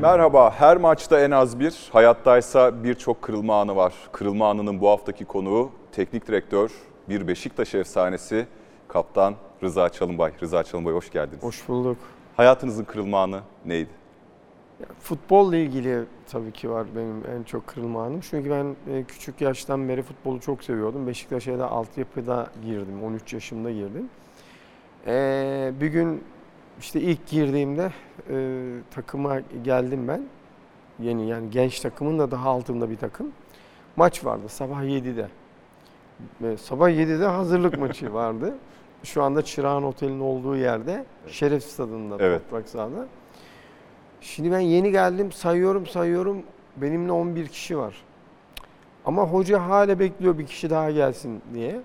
Merhaba, her maçta en az bir, hayattaysa birçok kırılma anı var. Kırılma anının bu haftaki konuğu teknik direktör, bir Beşiktaş efsanesi, kaptan Rıza Çalınbay. Rıza Çalınbay hoş geldiniz. Hoş bulduk. Hayatınızın kırılma anı neydi? Ya, futbolla ilgili tabii ki var benim en çok kırılma anım. Çünkü ben e, küçük yaştan beri futbolu çok seviyordum. Beşiktaş'a da altyapıda girdim. 13 yaşımda girdim. Ee, bir gün işte ilk girdiğimde e, takıma geldim ben. Yeni yani genç takımın da daha altında bir takım. Maç vardı sabah 7'de. Ve sabah 7'de hazırlık maçı vardı. Şu anda Çırağan Otel'in olduğu yerde Şeref Stadı'nda Evet. toprak sahada. Şimdi ben yeni geldim sayıyorum sayıyorum benimle 11 kişi var. Ama hoca hala bekliyor bir kişi daha gelsin diye.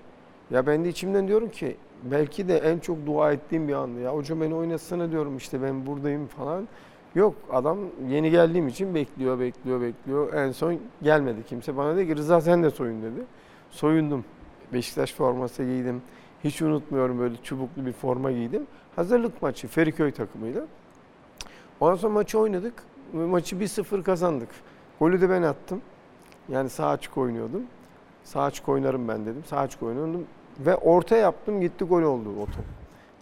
Ya ben de içimden diyorum ki belki de en çok dua ettiğim bir andı. Ya hoca beni oynatsana diyorum işte ben buradayım falan. Yok adam yeni geldiğim için bekliyor bekliyor bekliyor. En son gelmedi kimse. Bana dedi ki Rıza sen de soyun dedi. Soyundum. Beşiktaş forması giydim. Hiç unutmuyorum böyle çubuklu bir forma giydim. Hazırlık maçı Feriköy takımıyla. Ondan sonra maçı oynadık. Maçı 1-0 kazandık. Golü de ben attım. Yani sağ açık oynuyordum. Sağ açık oynarım ben dedim. Sağ açık oynuyordum. Ve orta yaptım gitti gol oldu o top.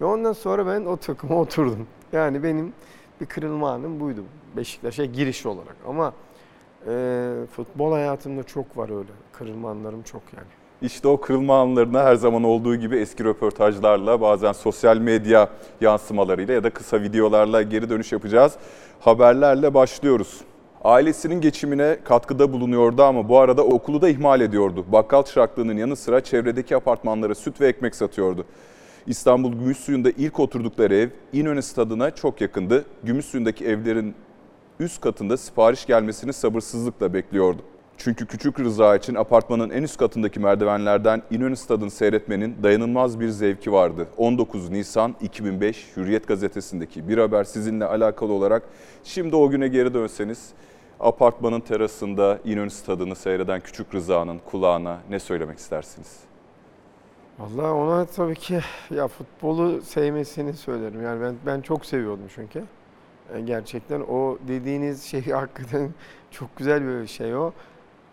Ve ondan sonra ben o takıma oturdum. Yani benim bir kırılma anım buydu. Beşiktaş'a giriş olarak. Ama e, futbol hayatımda çok var öyle. Kırılma anlarım çok yani. İşte o kırılma anlarına her zaman olduğu gibi eski röportajlarla, bazen sosyal medya yansımalarıyla ya da kısa videolarla geri dönüş yapacağız. Haberlerle başlıyoruz. Ailesinin geçimine katkıda bulunuyordu ama bu arada okulu da ihmal ediyordu. Bakkal çıraklığının yanı sıra çevredeki apartmanlara süt ve ekmek satıyordu. İstanbul Gümüşsuyu'nda ilk oturdukları ev İnönü stadına çok yakındı. Gümüşsuyu'ndaki evlerin üst katında sipariş gelmesini sabırsızlıkla bekliyordu. Çünkü Küçük Rıza için apartmanın en üst katındaki merdivenlerden İnönü Stadını seyretmenin dayanılmaz bir zevki vardı. 19 Nisan 2005 Hürriyet gazetesindeki bir haber sizinle alakalı olarak şimdi o güne geri dönseniz apartmanın terasında İnönü Stadını seyreden Küçük Rıza'nın kulağına ne söylemek istersiniz? Vallahi ona tabii ki ya futbolu sevmesini söylerim. Yani ben ben çok seviyordum çünkü. E, Gerçekten o dediğiniz şey hakikaten çok güzel bir şey o.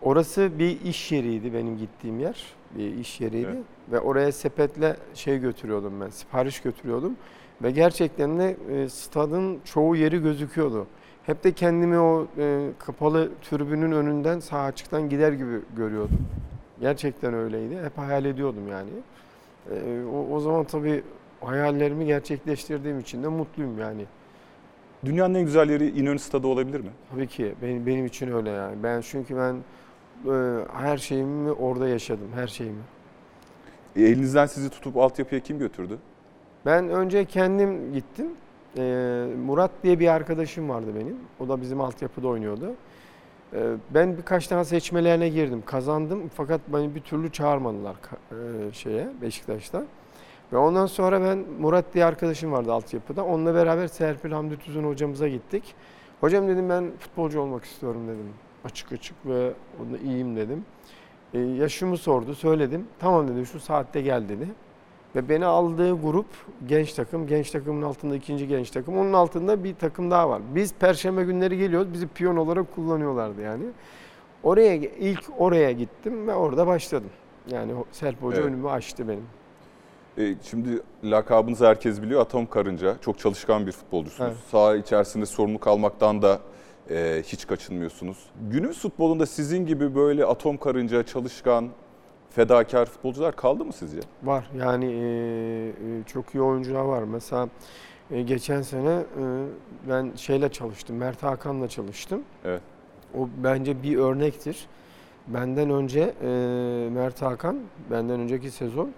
Orası bir iş yeriydi benim gittiğim yer. Bir iş yeriydi. Evet. Ve oraya sepetle şey götürüyordum ben. Sipariş götürüyordum. Ve gerçekten de e, stadın çoğu yeri gözüküyordu. Hep de kendimi o e, kapalı tribünün önünden sağ açıktan gider gibi görüyordum. Gerçekten öyleydi. Hep hayal ediyordum yani. E, o, o zaman tabii hayallerimi gerçekleştirdiğim için de mutluyum yani. Dünyanın en güzel yeri İnönü Stadı olabilir mi? Tabii ki benim, benim için öyle yani. Ben çünkü ben her şeyimi orada yaşadım, her şeyimi. E, elinizden sizi tutup altyapıya kim götürdü? Ben önce kendim gittim. E, Murat diye bir arkadaşım vardı benim. O da bizim altyapıda oynuyordu. E, ben birkaç tane seçmelerine girdim, kazandım fakat beni bir türlü çağırmadılar e, şeye Beşiktaş'ta. Ve ondan sonra ben Murat diye arkadaşım vardı altyapıda. Onunla beraber Serpil Hamdi Tüzün hocamıza gittik. Hocam dedim ben futbolcu olmak istiyorum dedim. Açık açık ve onda iyiyim dedim. E, yaşımı sordu, söyledim. Tamam dedi şu saatte gel dedi. Ve beni aldığı grup genç takım. Genç takımın altında ikinci genç takım. Onun altında bir takım daha var. Biz perşembe günleri geliyoruz. Bizi piyon olarak kullanıyorlardı yani. Oraya ilk oraya gittim ve orada başladım. Yani Serp Hoca Evet. önümü açtı benim. E, şimdi lakabınızı herkes biliyor Atom Karınca. Çok çalışkan bir futbolcusunuz. Evet. Saha içerisinde sorumluluk almaktan da e, hiç kaçınmıyorsunuz. Günümüz futbolunda sizin gibi böyle Atom Karınca, çalışkan, fedakar futbolcular kaldı mı sizce? Var yani e, e, çok iyi oyuncular var. Mesela e, geçen sene e, ben şeyle çalıştım, Mert Hakan'la çalıştım. Evet. O bence bir örnektir. Benden önce e, Mert Hakan, benden önceki sezon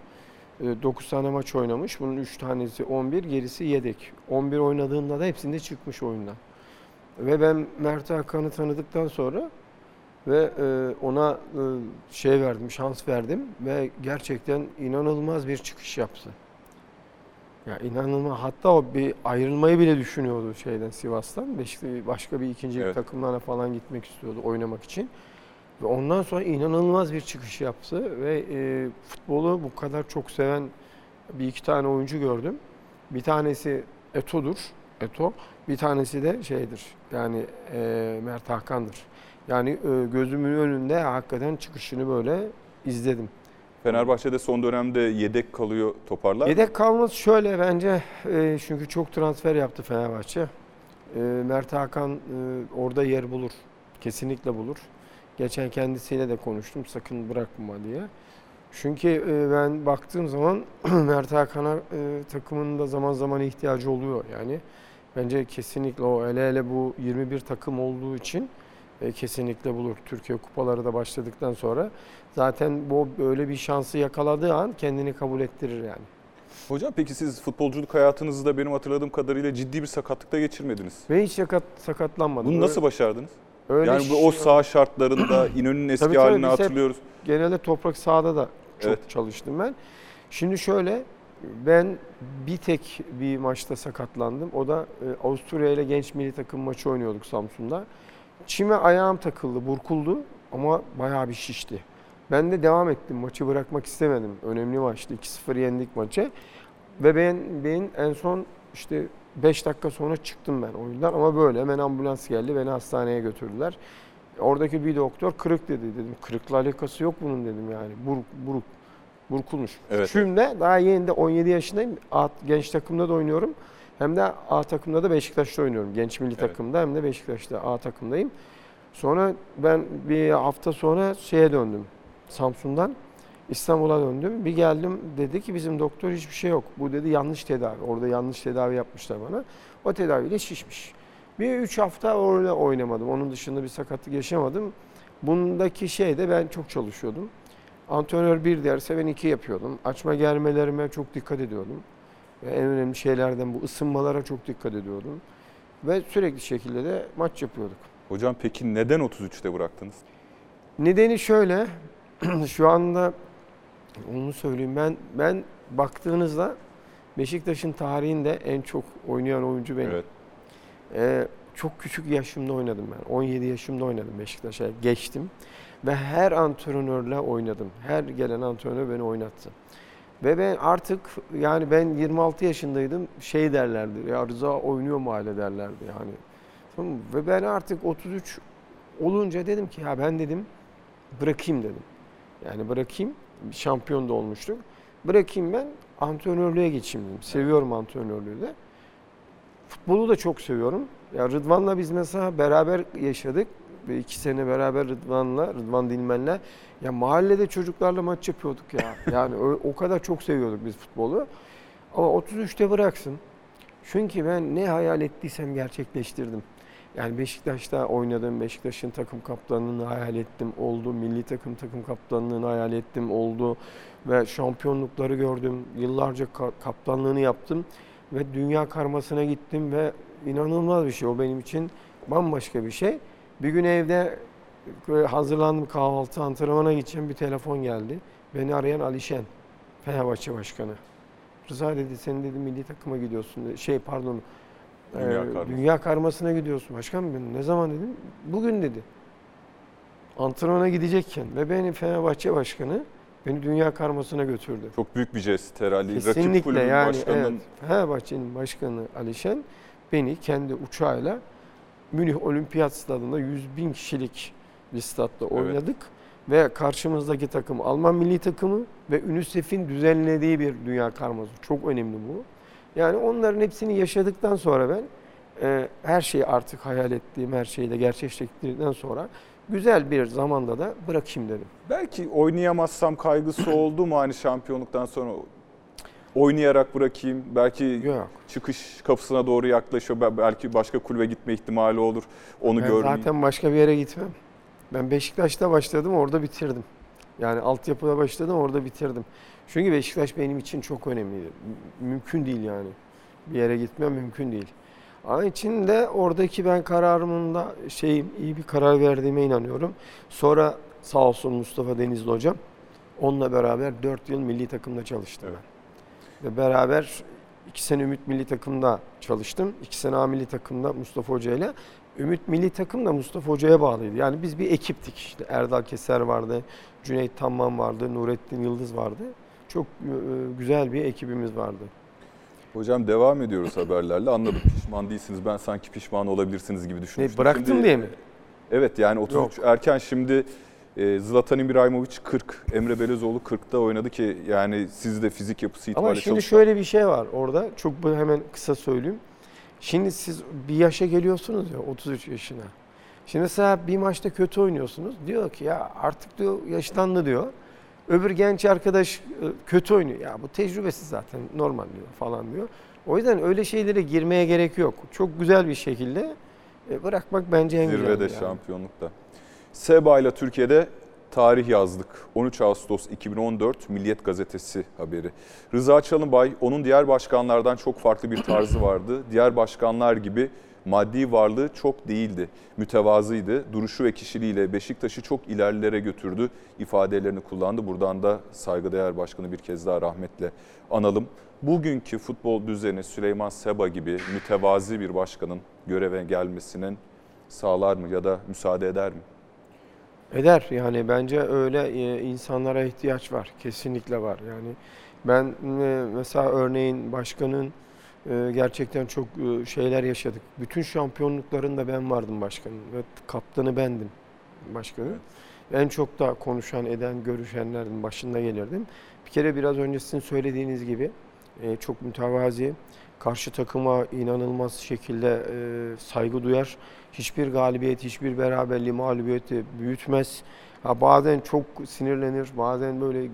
9 tane maç oynamış. Bunun 3 tanesi 11, gerisi yedek. 11 oynadığında da hepsinde çıkmış oyundan. Ve ben Mert Hakan'ı tanıdıktan sonra ve e, ona e, şey verdim, şans verdim ve gerçekten inanılmaz bir çıkış yaptı. Ya inanılmaz. Hatta o bir ayrılmayı bile düşünüyordu şeyden Sivas'tan. Beşiktaş başka bir ikinci Evet. takımlara falan gitmek istiyordu oynamak için. Ve ondan sonra inanılmaz bir çıkış yaptı ve e, futbolu bu kadar çok seven bir iki tane oyuncu gördüm. Bir tanesi Eto'dur. Eto. Bir tanesi de şeydir. Yani e, Mert Hakan'dır. Yani e, gözümün önünde hakikaten çıkışını böyle izledim. Fenerbahçe'de son dönemde yedek kalıyor toparlar. Yedek kalması şöyle bence e, çünkü çok transfer yaptı Fenerbahçe. E, Mert Hakan e, orada yer bulur. Kesinlikle bulur. Geçen kendisiyle de konuştum sakın bırakma diye. Çünkü e, ben baktığım zaman Mert Hakan'a e, takımın da zaman zaman ihtiyacı oluyor yani. Bence kesinlikle o hele hele bu 21 takım olduğu için e, kesinlikle bulur. Türkiye kupaları da başladıktan sonra zaten bu böyle bir şansı yakaladığı an kendini kabul ettirir yani. Hocam peki siz futbolculuk hayatınızda benim hatırladığım kadarıyla ciddi bir sakatlıkta geçirmediniz. Ve hiç sakat, sakatlanmadım. Bunu nasıl başardınız? Öyle yani bu o saha şartlarında İnönü'nün eski Tabii, tabii, halini hatırlıyoruz. genelde toprak sahada da çok Evet. çalıştım ben. Şimdi şöyle ben bir tek bir maçta sakatlandım. O da e, Avusturya ile genç milli takım maçı oynuyorduk Samsun'da. Çime ayağım takıldı, burkuldu ama bayağı bir şişti. Ben de devam ettim. Maçı bırakmak istemedim. Önemli maçtı. 2-0 yendik maçı. Ve ben, ben en son işte 5 dakika sonra çıktım ben oyundan ama böyle hemen ambulans geldi beni hastaneye götürdüler. Oradaki bir doktor kırık dedi dedim. Kırıkla alakası yok bunun dedim yani. Buruk, buruk, burkulmuş. Evet. Şimdi daha yeni de 17 yaşındayım. A, genç takımda da oynuyorum. Hem de A takımda da Beşiktaş'ta oynuyorum. Genç milli Evet. takımda hem de Beşiktaş'ta A takımdayım. Sonra ben bir hafta sonra şeye döndüm. Samsun'dan İstanbul'a döndüm. Bir geldim dedi ki bizim doktor hiçbir şey yok. Bu dedi yanlış tedavi. Orada yanlış tedavi yapmışlar bana. O tedaviyle şişmiş. Bir üç hafta orada oynamadım. Onun dışında bir sakatlık yaşamadım. Bundaki şey de ben çok çalışıyordum. Antrenör bir derse ben iki yapıyordum. Açma germelerime çok dikkat ediyordum. Ve en önemli şeylerden bu ısınmalara çok dikkat ediyordum. Ve sürekli şekilde de maç yapıyorduk. Hocam peki neden 33'te bıraktınız? Nedeni şöyle. şu anda onu söyleyeyim ben ben baktığınızda Beşiktaş'ın tarihinde en çok oynayan oyuncu benim. Evet. Ee, çok küçük yaşımda oynadım ben. 17 yaşımda oynadım Beşiktaş'a. Geçtim. Ve her antrenörle oynadım. Her gelen antrenör beni oynattı. Ve ben artık yani ben 26 yaşındaydım. Şey derlerdi. Ya Rıza oynuyor mu hala derlerdi yani. Tamam mı? Ve ben artık 33 olunca dedim ki ya ben dedim bırakayım dedim. Yani bırakayım. Şampiyon da olmuştuk. Bırakayım ben antrenörlüğe geçeyim dedim. Seviyorum antrenörlüğü de. Futbolu da çok seviyorum. Ya Rıdvan'la biz mesela beraber yaşadık. İki sene beraber Rıdvan'la, Rıdvan Dilmen'le ya mahallede çocuklarla maç yapıyorduk ya. Yani o, o kadar çok seviyorduk biz futbolu. Ama 33'te bıraksın. Çünkü ben ne hayal ettiysem gerçekleştirdim. Yani Beşiktaş'ta oynadım, Beşiktaş'ın takım kaptanlığını hayal ettim, oldu. Milli takım takım kaptanlığını hayal ettim, oldu. Ve şampiyonlukları gördüm. Yıllarca ka- kaptanlığını yaptım. Ve dünya karmasına gittim ve inanılmaz bir şey. O benim için bambaşka bir şey. Bir gün evde hazırlandım kahvaltı antrenmana gideceğim bir telefon geldi. Beni arayan Alişen, Fenerbahçe Başkanı. Rıza dedi sen dedi milli takıma gidiyorsun. dedi. Şey pardon Dünya ee, karması. dünya karmasına gidiyorsun. Başkan ben ne zaman dedim? Bugün dedi. Antrenmana gidecekken ve beni Fenerbahçe Başkanı beni dünya karmasına götürdü. Çok büyük bir jest herhalde. Rakip Kesinlikle kulübün yani başkanının evet. Fenerbahçe'nin başkanı Alişen beni kendi uçağıyla Münih Olimpiyat Stadında 100 bin kişilik bir statta oynadık. Ve karşımızdaki takım Alman milli takımı ve UNICEF'in düzenlediği bir dünya karması. Çok önemli bu. Yani onların hepsini yaşadıktan sonra ben e, her şeyi artık hayal ettiğim her şeyi de gerçekleştirdikten sonra güzel bir zamanda da bırakayım dedim. belki oynayamazsam kaygısı oldu mu hani şampiyonluktan sonra oynayarak bırakayım. Belki Yok. çıkış kapısına doğru yaklaşıyor. Bel- Belki başka kulübe gitme ihtimali olur. Onu Ben görmeyeyim. zaten başka bir yere gitmem. Ben Beşiktaş'ta başladım, orada bitirdim. Yani altyapıda başladım, orada bitirdim. Çünkü Beşiktaş benim için çok önemliydi. Mümkün değil yani. Bir yere gitmem mümkün değil. Ama için de oradaki ben kararımında şeyim iyi bir karar verdiğime inanıyorum. Sonra sağ olsun Mustafa Denizli hocam. Onunla beraber 4 yıl milli takımda çalıştım Evet. ben. Ve beraber 2 sene Ümit milli takımda çalıştım. 2 sene A milli takımda Mustafa Hoca ile. Ümit milli takım da Mustafa Hoca'ya bağlıydı. Yani biz bir ekiptik işte. Erdal Keser vardı, Cüneyt Tamman vardı, Nurettin Yıldız vardı. Çok e, güzel bir ekibimiz vardı. Hocam devam ediyoruz haberlerle. Anladım pişman değilsiniz. Ben sanki pişman olabilirsiniz gibi Ne, düşünmüştüm. bıraktım Şimdi- diye mi? Evet yani 33 erken şimdi e, Zlatan İbrahimovic 40, Emre Belezoğlu 40'ta oynadı ki yani siz de fizik yapısı itibariyle Ama şimdi çalışan- şöyle bir şey var orada. Çok hemen kısa söyleyeyim. Şimdi siz bir yaşa geliyorsunuz ya 33 yaşına. Şimdi mesela bir maçta kötü oynuyorsunuz. Diyor ki ya artık diyor yaşlandı diyor. Öbür genç arkadaş e, kötü oynuyor. Ya bu tecrübesiz zaten normal diyor falan diyor. O yüzden öyle şeylere girmeye gerek yok. Çok güzel bir şekilde e, bırakmak bence en güzel. Zirvede şampiyonlukta. Seba ile Türkiye'de tarih yazdık. 13 Ağustos 2014 Milliyet Gazetesi haberi. Rıza Çalınbay onun diğer başkanlardan çok farklı bir tarzı vardı. Diğer başkanlar gibi maddi varlığı çok değildi. Mütevazıydı. Duruşu ve kişiliğiyle Beşiktaş'ı çok ilerlere götürdü ifadelerini kullandı. Buradan da saygıdeğer başkanı bir kez daha rahmetle analım. Bugünkü futbol düzeni Süleyman Seba gibi mütevazi bir başkanın göreve gelmesinin sağlar mı ya da müsaade eder mi? Eder yani bence öyle e, insanlara ihtiyaç var. Kesinlikle var. Yani ben e, mesela örneğin başkanın e, gerçekten çok şeyler yaşadık. Bütün şampiyonluklarında ben vardım başkanın ve kaptanı bendim başkanın. En çok da konuşan, eden, görüşenlerin başında gelirdim. Bir kere biraz önce sizin söylediğiniz gibi çok mütevazi, karşı takıma inanılmaz şekilde e, saygı duyar. Hiçbir galibiyet, hiçbir beraberliği, mağlubiyeti büyütmez. Ha bazen çok sinirlenir, bazen böyle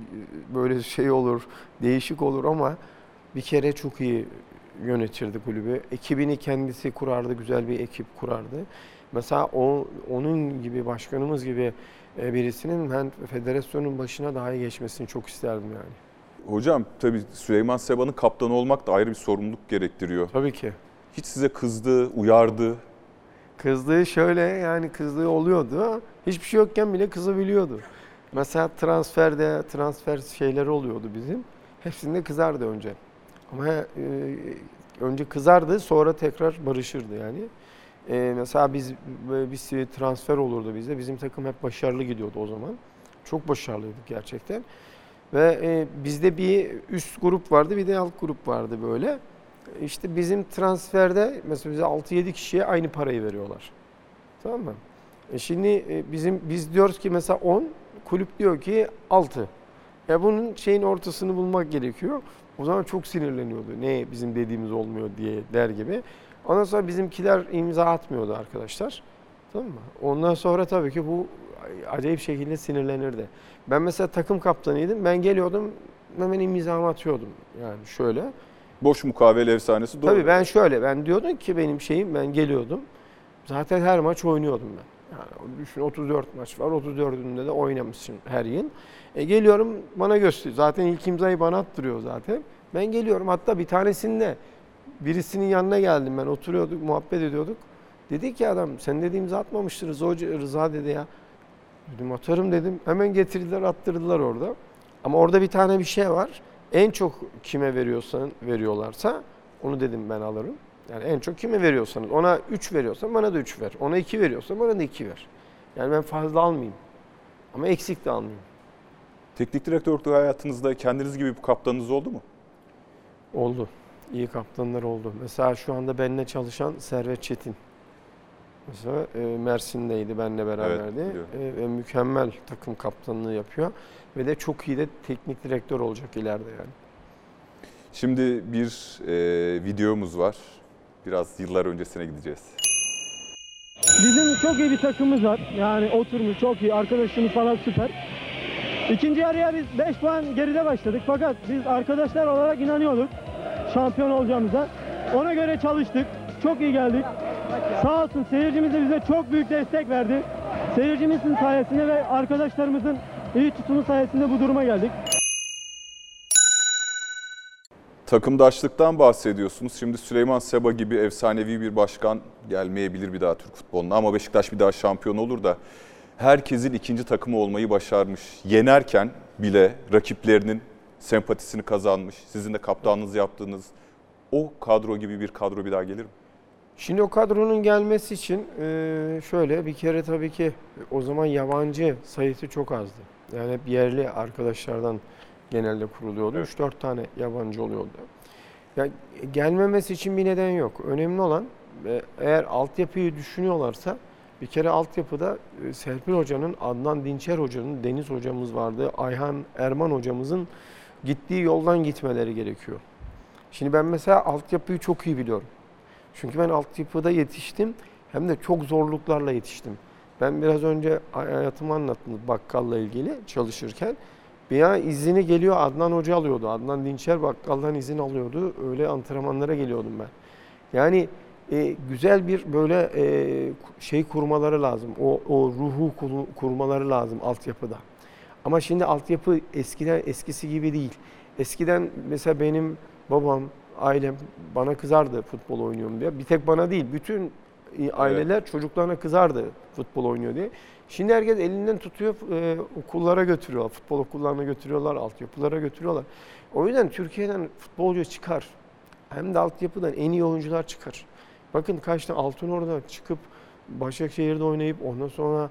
böyle şey olur, değişik olur ama bir kere çok iyi yönetirdi kulübü. Ekibini kendisi kurardı, güzel bir ekip kurardı. Mesela o onun gibi başkanımız gibi e, birisinin ben federasyonun başına daha iyi geçmesini çok isterdim yani. Hocam tabii Süleyman Seba'nın kaptanı olmak da ayrı bir sorumluluk gerektiriyor. Tabii ki. Hiç size kızdı, uyardı. Kızdığı şöyle yani kızdığı oluyordu. Hiçbir şey yokken bile kızabiliyordu. Mesela transferde transfer şeyleri oluyordu bizim. Hepsinde kızardı önce. Ama e, önce kızardı sonra tekrar barışırdı yani. E, mesela biz bir transfer olurdu bizde. Bizim takım hep başarılı gidiyordu o zaman. Çok başarılıydık gerçekten. Ve e, bizde bir üst grup vardı bir de alt grup vardı böyle. İşte bizim transferde mesela bize 6-7 kişiye aynı parayı veriyorlar. Tamam mı? E şimdi e, bizim biz diyoruz ki mesela 10, kulüp diyor ki 6. Ya bunun şeyin ortasını bulmak gerekiyor. O zaman çok sinirleniyordu. Ne bizim dediğimiz olmuyor diye der gibi. Ondan sonra bizimkiler imza atmıyordu arkadaşlar. Tamam mı? Ondan sonra tabii ki bu acayip şekilde sinirlenirdi. Ben mesela takım kaptanıydım. Ben geliyordum hemen imzamı atıyordum. Yani şöyle. Boş mukavele efsanesi doğru. Tabii ben şöyle, ben diyordum ki benim şeyim, ben geliyordum. Zaten her maç oynuyordum ben. Yani düşün 34 maç var, 34'ünde de oynamışsın her yıl. E geliyorum bana gösteriyor. Zaten ilk imzayı bana attırıyor zaten. Ben geliyorum hatta bir tanesinde birisinin yanına geldim ben oturuyorduk, muhabbet ediyorduk. Dedi ki adam sen dedi imza atmamıştır Rıza, Hoca, Rıza dedi ya. Dedim atarım dedim. Hemen getirdiler attırdılar orada. Ama orada bir tane bir şey var. En çok kime veriyorsan veriyorlarsa onu dedim ben alırım. Yani en çok kime veriyorsanız ona 3 veriyorsan bana da 3 ver. Ona 2 veriyorsan bana da 2 ver. Yani ben fazla almayayım. Ama eksik de almayayım. Teknik direktörlük hayatınızda kendiniz gibi bir kaptanınız oldu mu? Oldu. İyi kaptanlar oldu. Mesela şu anda benimle çalışan Servet Çetin. Mesela e, Mersin'deydi benimle beraberdi. biliyorum. E, ve mükemmel takım kaptanlığı yapıyor. Ve de çok iyi de teknik direktör olacak ileride yani. Şimdi bir e, videomuz var. Biraz yıllar öncesine gideceğiz. Bizim çok iyi bir takımımız var. Yani oturmuş çok iyi. Arkadaşımız falan süper. İkinci yarıya biz 5 puan geride başladık. Fakat biz arkadaşlar olarak inanıyorduk şampiyon olacağımıza. Ona göre çalıştık. Çok iyi geldik. Sağ olsun seyircimiz de bize çok büyük destek verdi. Seyircimizin sayesinde ve arkadaşlarımızın iyi tutumu sayesinde bu duruma geldik. Takımdaşlıktan bahsediyorsunuz. Şimdi Süleyman Seba gibi efsanevi bir başkan gelmeyebilir bir daha Türk futboluna ama Beşiktaş bir daha şampiyon olur da herkesin ikinci takımı olmayı başarmış. Yenerken bile rakiplerinin sempatisini kazanmış. Sizin de kaptanınız yaptığınız o kadro gibi bir kadro bir daha gelir mi? Şimdi o kadronun gelmesi için e, şöyle bir kere tabii ki o zaman yabancı sayısı çok azdı. Yani hep yerli arkadaşlardan genelde kuruluyordu. Evet. 3-4 tane yabancı oluyordu. Ya gelmemesi için bir neden yok. Önemli olan e, eğer altyapıyı düşünüyorlarsa bir kere altyapıda e, Serpil Hoca'nın, Adnan Dinçer Hoca'nın, Deniz Hocamız vardı, Ayhan Erman Hocamızın gittiği yoldan gitmeleri gerekiyor. Şimdi ben mesela altyapıyı çok iyi biliyorum. Çünkü ben altyapıda yetiştim hem de çok zorluklarla yetiştim. Ben biraz önce hayatımı anlattım bakkalla ilgili çalışırken. Bir an izini geliyor Adnan Hoca alıyordu. Adnan Dinçer bakkaldan izin alıyordu. Öyle antrenmanlara geliyordum ben. Yani e, güzel bir böyle e, şey kurmaları lazım. O, o ruhu kur- kurmaları lazım altyapıda. Ama şimdi altyapı eskiden eskisi gibi değil. Eskiden mesela benim babam, ailem bana kızardı futbol oynuyorum diye. Bir tek bana değil, bütün aileler çocuklarına kızardı futbol oynuyor diye. Şimdi herkes elinden tutuyor, e, okullara götürüyorlar. Futbol okullarına götürüyorlar, altyapılara götürüyorlar. O yüzden Türkiye'den futbolcu çıkar. Hem de altyapıdan en iyi oyuncular çıkar. Bakın kaç tane Altınordu'dan çıkıp Başakşehir'de oynayıp ondan sonra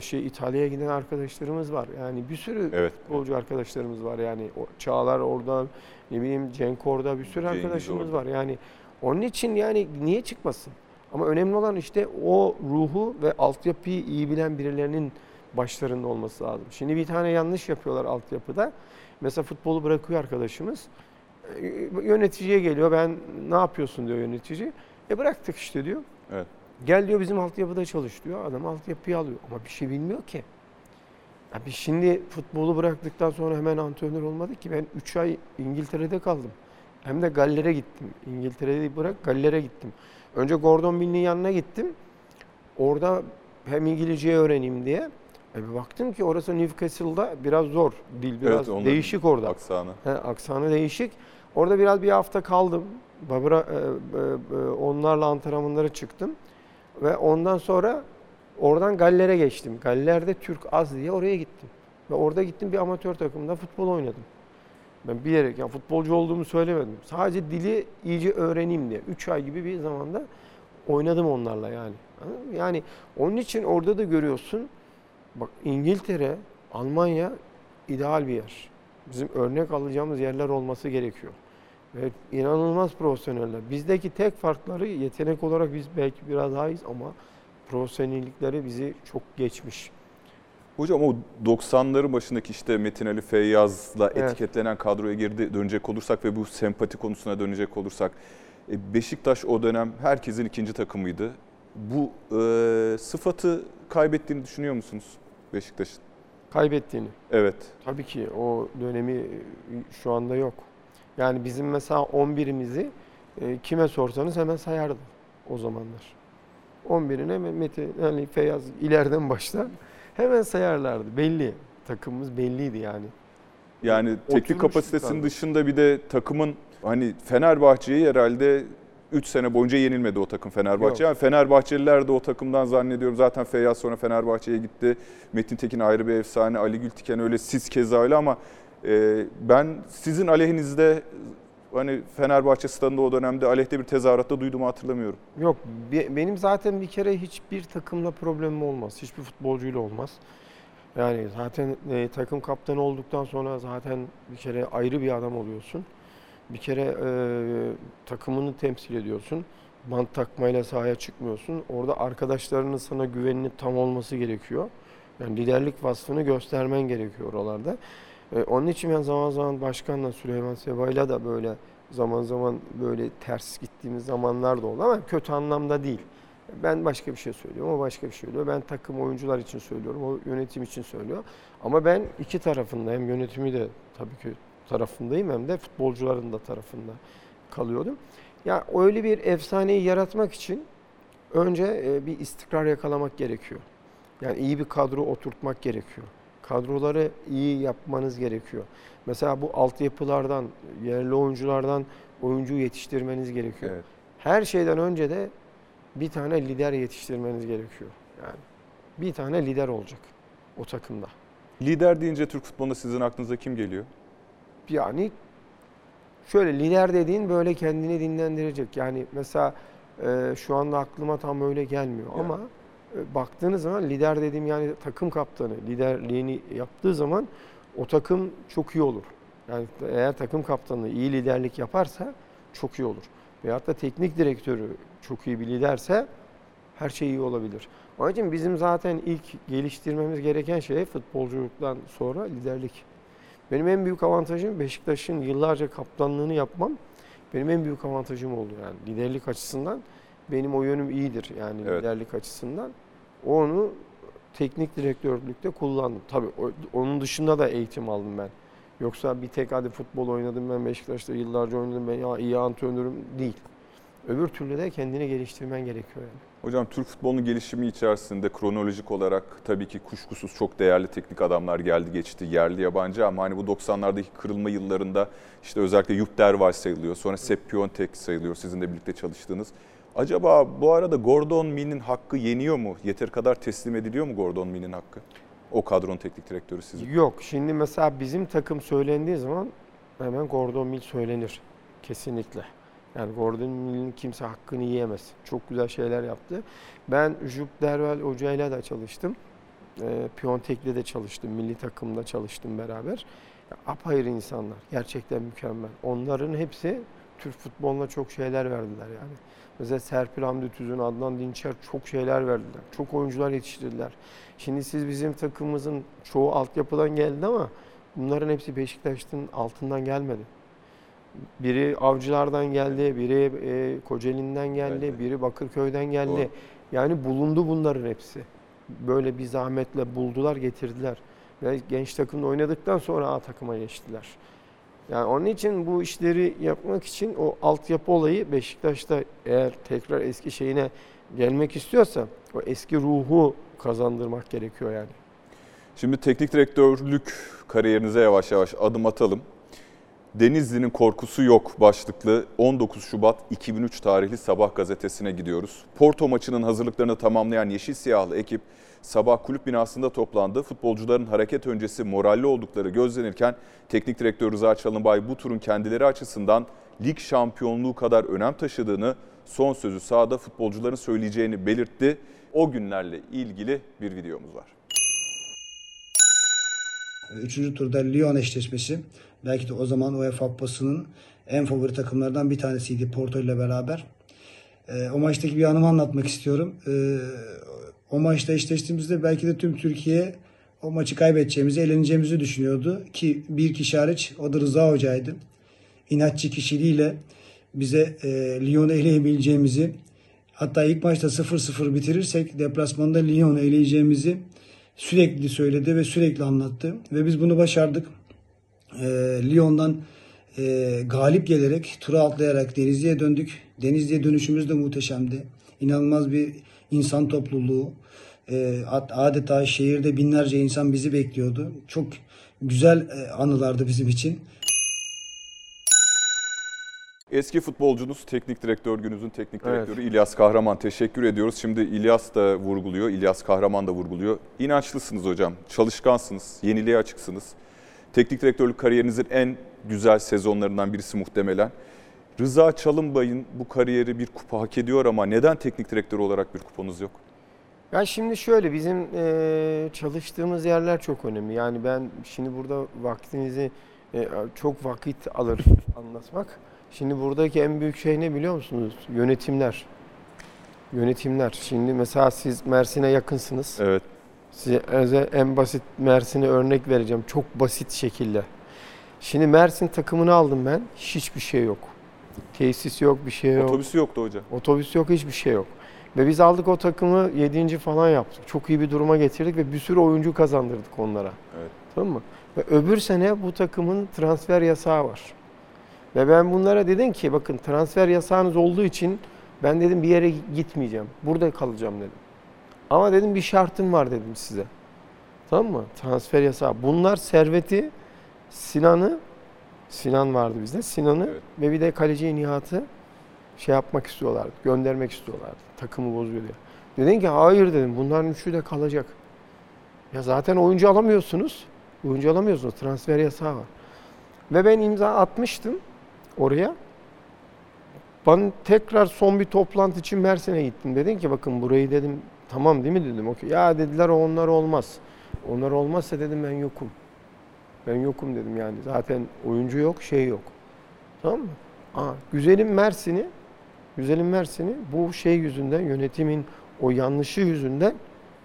şey İtalya'ya giden arkadaşlarımız var. Yani bir sürü Evet. futbolcu arkadaşlarımız var. Yani o Çağlar orada, ne bileyim Cenk orada bir sürü Cengiz arkadaşımız orada. var. Yani onun için yani niye çıkmasın? Ama önemli olan işte o ruhu ve altyapıyı iyi bilen birilerinin başlarında olması lazım. Şimdi bir tane yanlış yapıyorlar altyapıda. Mesela futbolu bırakıyor arkadaşımız. E, Yöneticiye geliyor. Ben ne yapıyorsun diyor yönetici. E bıraktık işte diyor. Evet. Gel diyor bizim altyapıda çalış diyor. Adam altyapıyı alıyor ama bir şey bilmiyor ki. Ya biz şimdi futbolu bıraktıktan sonra hemen antrenör olmadık ki. Ben 3 ay İngiltere'de kaldım. Hem de Galler'e gittim. İngiltere'yi bırak Galler'e gittim. Önce Gordon Bill'in yanına gittim. Orada hem İngilizce öğreneyim diye. E bir baktım ki orası Newcastle'da biraz zor. Dil biraz Evet, değişik orada. Aksanı. He, aksanı değişik. Orada biraz bir hafta kaldım. Babura, e, e, e, onlarla antrenmanlara çıktım. Ve ondan sonra oradan Galler'e geçtim. Galler'de Türk az diye oraya gittim. Ve orada gittim bir amatör takımda futbol oynadım. Ben bilerek yani futbolcu olduğumu söylemedim. Sadece dili iyice öğreneyim diye. 3 ay gibi bir zamanda oynadım onlarla yani. Yani onun için orada da görüyorsun. Bak İngiltere, Almanya ideal bir yer. Bizim örnek alacağımız yerler olması gerekiyor. Ve inanılmaz profesyoneller. Bizdeki tek farkları yetenek olarak biz belki biraz daha iyiyiz ama profesyonellikleri bizi çok geçmiş. Hocam o 90'ların başındaki işte Metin Ali Feyyaz'la Evet. etiketlenen kadroya geri dönecek olursak ve bu sempati konusuna dönecek olursak e, Beşiktaş o dönem herkesin ikinci takımıydı. Bu e, sıfatı kaybettiğini düşünüyor musunuz Beşiktaş'ın? Kaybettiğini. Evet. Tabii ki o dönemi şu anda yok. Yani bizim mesela 11'imizi e, kime sorsanız hemen sayardı o zamanlar. 11'ine Metin Ali Feyyaz ileriden başlar hemen sayarlardı. Belli. Takımımız belliydi yani. Yani teknik kapasitesinin abi. dışında bir de takımın hani Fenerbahçe'yi herhalde 3 sene boyunca yenilmedi o takım Fenerbahçe. Yok. Yani Fenerbahçeliler de o takımdan zannediyorum. Zaten Feyyaz sonra Fenerbahçe'ye gitti. Metin Tekin ayrı bir efsane. Ali Gültiken öyle. Siz keza öyle ama ben sizin aleyhinizde hani Fenerbahçe stadında o dönemde aleyhte bir tezahüratta duyduğumu hatırlamıyorum. Yok be- benim zaten bir kere hiçbir takımla problemim olmaz. Hiçbir futbolcuyla olmaz. Yani zaten e, takım kaptanı olduktan sonra zaten bir kere ayrı bir adam oluyorsun. Bir kere e, takımını temsil ediyorsun. Bant takmayla sahaya çıkmıyorsun. Orada arkadaşlarının sana güveninin tam olması gerekiyor. Yani liderlik vasfını göstermen gerekiyor oralarda. E, onun için ben zaman zaman başkanla Süleyman Seba'yla da böyle zaman zaman böyle ters gittiğimiz zamanlar da oldu ama kötü anlamda değil. Ben başka bir şey söylüyorum, o başka bir şey söylüyor. Ben takım oyuncular için söylüyorum, o yönetim için söylüyor. Ama ben iki tarafında hem yönetimi de tabii ki tarafındayım hem de futbolcuların da tarafında kalıyordum. Ya öyle bir efsaneyi yaratmak için önce e, bir istikrar yakalamak gerekiyor. Yani iyi bir kadro oturtmak gerekiyor. Kadroları iyi yapmanız gerekiyor. Mesela bu altyapılardan, yerli oyunculardan oyuncu yetiştirmeniz gerekiyor. Evet. Her şeyden önce de bir tane lider yetiştirmeniz gerekiyor. Yani bir tane lider olacak o takımda. Lider deyince Türk futbolunda sizin aklınıza kim geliyor? Yani şöyle lider dediğin böyle kendini dinlendirecek. Yani mesela e, şu anda aklıma tam öyle gelmiyor Ya. ama baktığınız zaman lider dediğim yani takım kaptanı liderliğini yaptığı zaman o takım çok iyi olur. Yani eğer takım kaptanı iyi liderlik yaparsa çok iyi olur. Veyahut da teknik direktörü çok iyi bir liderse her şey iyi olabilir. Onun için bizim zaten ilk geliştirmemiz gereken şey futbolculuktan sonra liderlik. Benim en büyük avantajım Beşiktaş'ın yıllarca kaptanlığını yapmam. Benim en büyük avantajım oldu yani liderlik açısından. Benim o yönüm iyidir yani Evet. liderlik açısından. Onu teknik direktörlükte kullandım. Tabii onun dışında da eğitim aldım ben. Yoksa bir tek hadi futbol oynadım ben Beşiktaş'ta yıllarca oynadım ben ya iyi antrenörüm değil. Öbür türlü de kendini geliştirmen gerekiyor yani. Hocam Türk futbolunun gelişimi içerisinde kronolojik olarak tabii ki kuşkusuz çok değerli teknik adamlar geldi geçti yerli yabancı ama hani bu 90'lardaki kırılma yıllarında işte özellikle Jupp Derwal sayılıyor. Sonra Sepp Piontek sayılıyor sizin de birlikte çalıştığınız. Acaba bu arada Gordon Mill'in hakkı yeniyor mu? Yeter kadar teslim ediliyor mu Gordon Mill'in hakkı? O kadronun teknik direktörü sizin. Yok şimdi mesela bizim takım söylendiği zaman hemen Gordon Mill söylenir. Kesinlikle. Yani Gordon Mill'in kimse hakkını yiyemez. Çok güzel şeyler yaptı. Ben Jupp Derwal hocayla da çalıştım. E, Piontek'le de çalıştım. Milli takımda çalıştım beraber. Apayrı insanlar. Gerçekten mükemmel. Onların hepsi Türk futboluna çok şeyler verdiler yani. Mesela Serpil Hamdi Tüzün, Adnan Dinçer çok şeyler verdiler. Çok oyuncular yetiştirdiler. Şimdi siz bizim takımımızın çoğu altyapıdan geldi ama bunların hepsi Beşiktaş'ın altından gelmedi. Biri Avcılar'dan geldi, biri e, Kocaeli'nden geldi, Evet. biri Bakırköy'den geldi. Doğru. Yani bulundu bunların hepsi. Böyle bir zahmetle buldular, getirdiler. Ve genç takımda oynadıktan sonra A takıma geçtiler. Yani onun için bu işleri yapmak için o altyapı olayı Beşiktaş'ta eğer tekrar eski şeyine gelmek istiyorsa o eski ruhu kazandırmak gerekiyor yani. Şimdi teknik direktörlük kariyerinize yavaş yavaş adım atalım. Denizli'nin korkusu yok başlıklı 19 Şubat 2003 tarihli Sabah gazetesine gidiyoruz. Porto maçının hazırlıklarını tamamlayan Yeşil Siyahlı ekip sabah kulüp binasında toplandı. Futbolcuların hareket öncesi moralli oldukları gözlenirken teknik direktör Rıza Çalınbay bu turun kendileri açısından lig şampiyonluğu kadar önem taşıdığını son sözü sahada futbolcuların söyleyeceğini belirtti. O günlerle ilgili bir videomuz var. Üçüncü turda Lyon eşleşmesi. Belki de o zaman UEFA Kupası'nın en favori takımlardan bir tanesiydi Porto ile beraber. Ee, o maçtaki bir anımı anlatmak istiyorum. Ee, o maçta eşleştiğimizde belki de tüm Türkiye o maçı kaybedeceğimizi, eleneceğimizi düşünüyordu. Ki bir kişi hariç o da Rıza Hoca'ydı. İnatçı kişiliğiyle bize e, Lyon'u eleyebileceğimizi hatta ilk maçta 0-0 bitirirsek deplasmanda Lyon'u eleyeceğimizi sürekli söyledi ve sürekli anlattı. Ve biz bunu başardık. E, Lyon'dan e, galip gelerek, tura atlayarak Denizli'ye döndük. Denizli'ye dönüşümüz de muhteşemdi. İnanılmaz bir insan topluluğu. E, ad- adeta şehirde binlerce insan bizi bekliyordu. Çok güzel e, anılardı bizim için. Eski futbolcunuz, teknik direktör günümüzün teknik Evet. direktörü İlyas Kahraman. Teşekkür ediyoruz. Şimdi İlyas da vurguluyor, İlyas Kahraman da vurguluyor. İnançlısınız hocam, çalışkansınız, yeniliğe açıksınız. Teknik direktörlük kariyerinizin en güzel sezonlarından birisi muhtemelen. Rıza Çalınbay'ın bu kariyeri bir kupa hak ediyor ama neden teknik direktör olarak bir kupanız yok? Ya şimdi şöyle bizim eee, çalıştığımız yerler çok önemli. Yani ben şimdi burada vaktinizi e, çok vakit alır anlatmak. Şimdi buradaki en büyük şey ne biliyor musunuz? Yönetimler. Yönetimler. Şimdi mesela siz Mersin'e yakınsınız. Evet. Size en basit Mersin'e örnek vereceğim. Çok basit şekilde. Şimdi Mersin takımını aldım ben. Hiçbir şey yok. Tesis yok, bir şey yok. Otobüsü yoktu hoca. Otobüs yok, hiçbir şey yok. Ve biz aldık o takımı 7. falan yaptık. Çok iyi bir duruma getirdik ve bir sürü oyuncu kazandırdık onlara. Evet. Tamam mı? Ve öbür sene bu takımın transfer yasağı var. Ve ben bunlara dedim ki bakın transfer yasağınız olduğu için ben dedim bir yere gitmeyeceğim. Burada kalacağım dedim. Ama dedim bir şartım var dedim size. Tamam mı? Transfer yasağı. Bunlar Servet'i, Sinan'ı, Sinan vardı bizde. Sinan'ı Evet. ve bir de kaleci Nihat'ı şey yapmak istiyorlardı. Göndermek istiyorlardı. Takımı bozuyor diye. Dedin ki hayır dedim. Bunların üçü de kalacak. Ya zaten oyuncu alamıyorsunuz. Oyuncu alamıyorsunuz. Transfer yasağı var. Ve ben imza atmıştım oraya. Ben tekrar son bir toplantı için Mersin'e gittim. Dedim ki bakın burayı dedim tamam değil mi dedim. Okey. Ya dediler onlar olmaz. Onlar olmazsa dedim ben yokum. Ben yokum dedim yani. Zaten oyuncu yok, şey yok. Tamam mı? Aa, güzelim Mersin'i, güzelim Mersin'i bu şey yüzünden, yönetimin o yanlışı yüzünden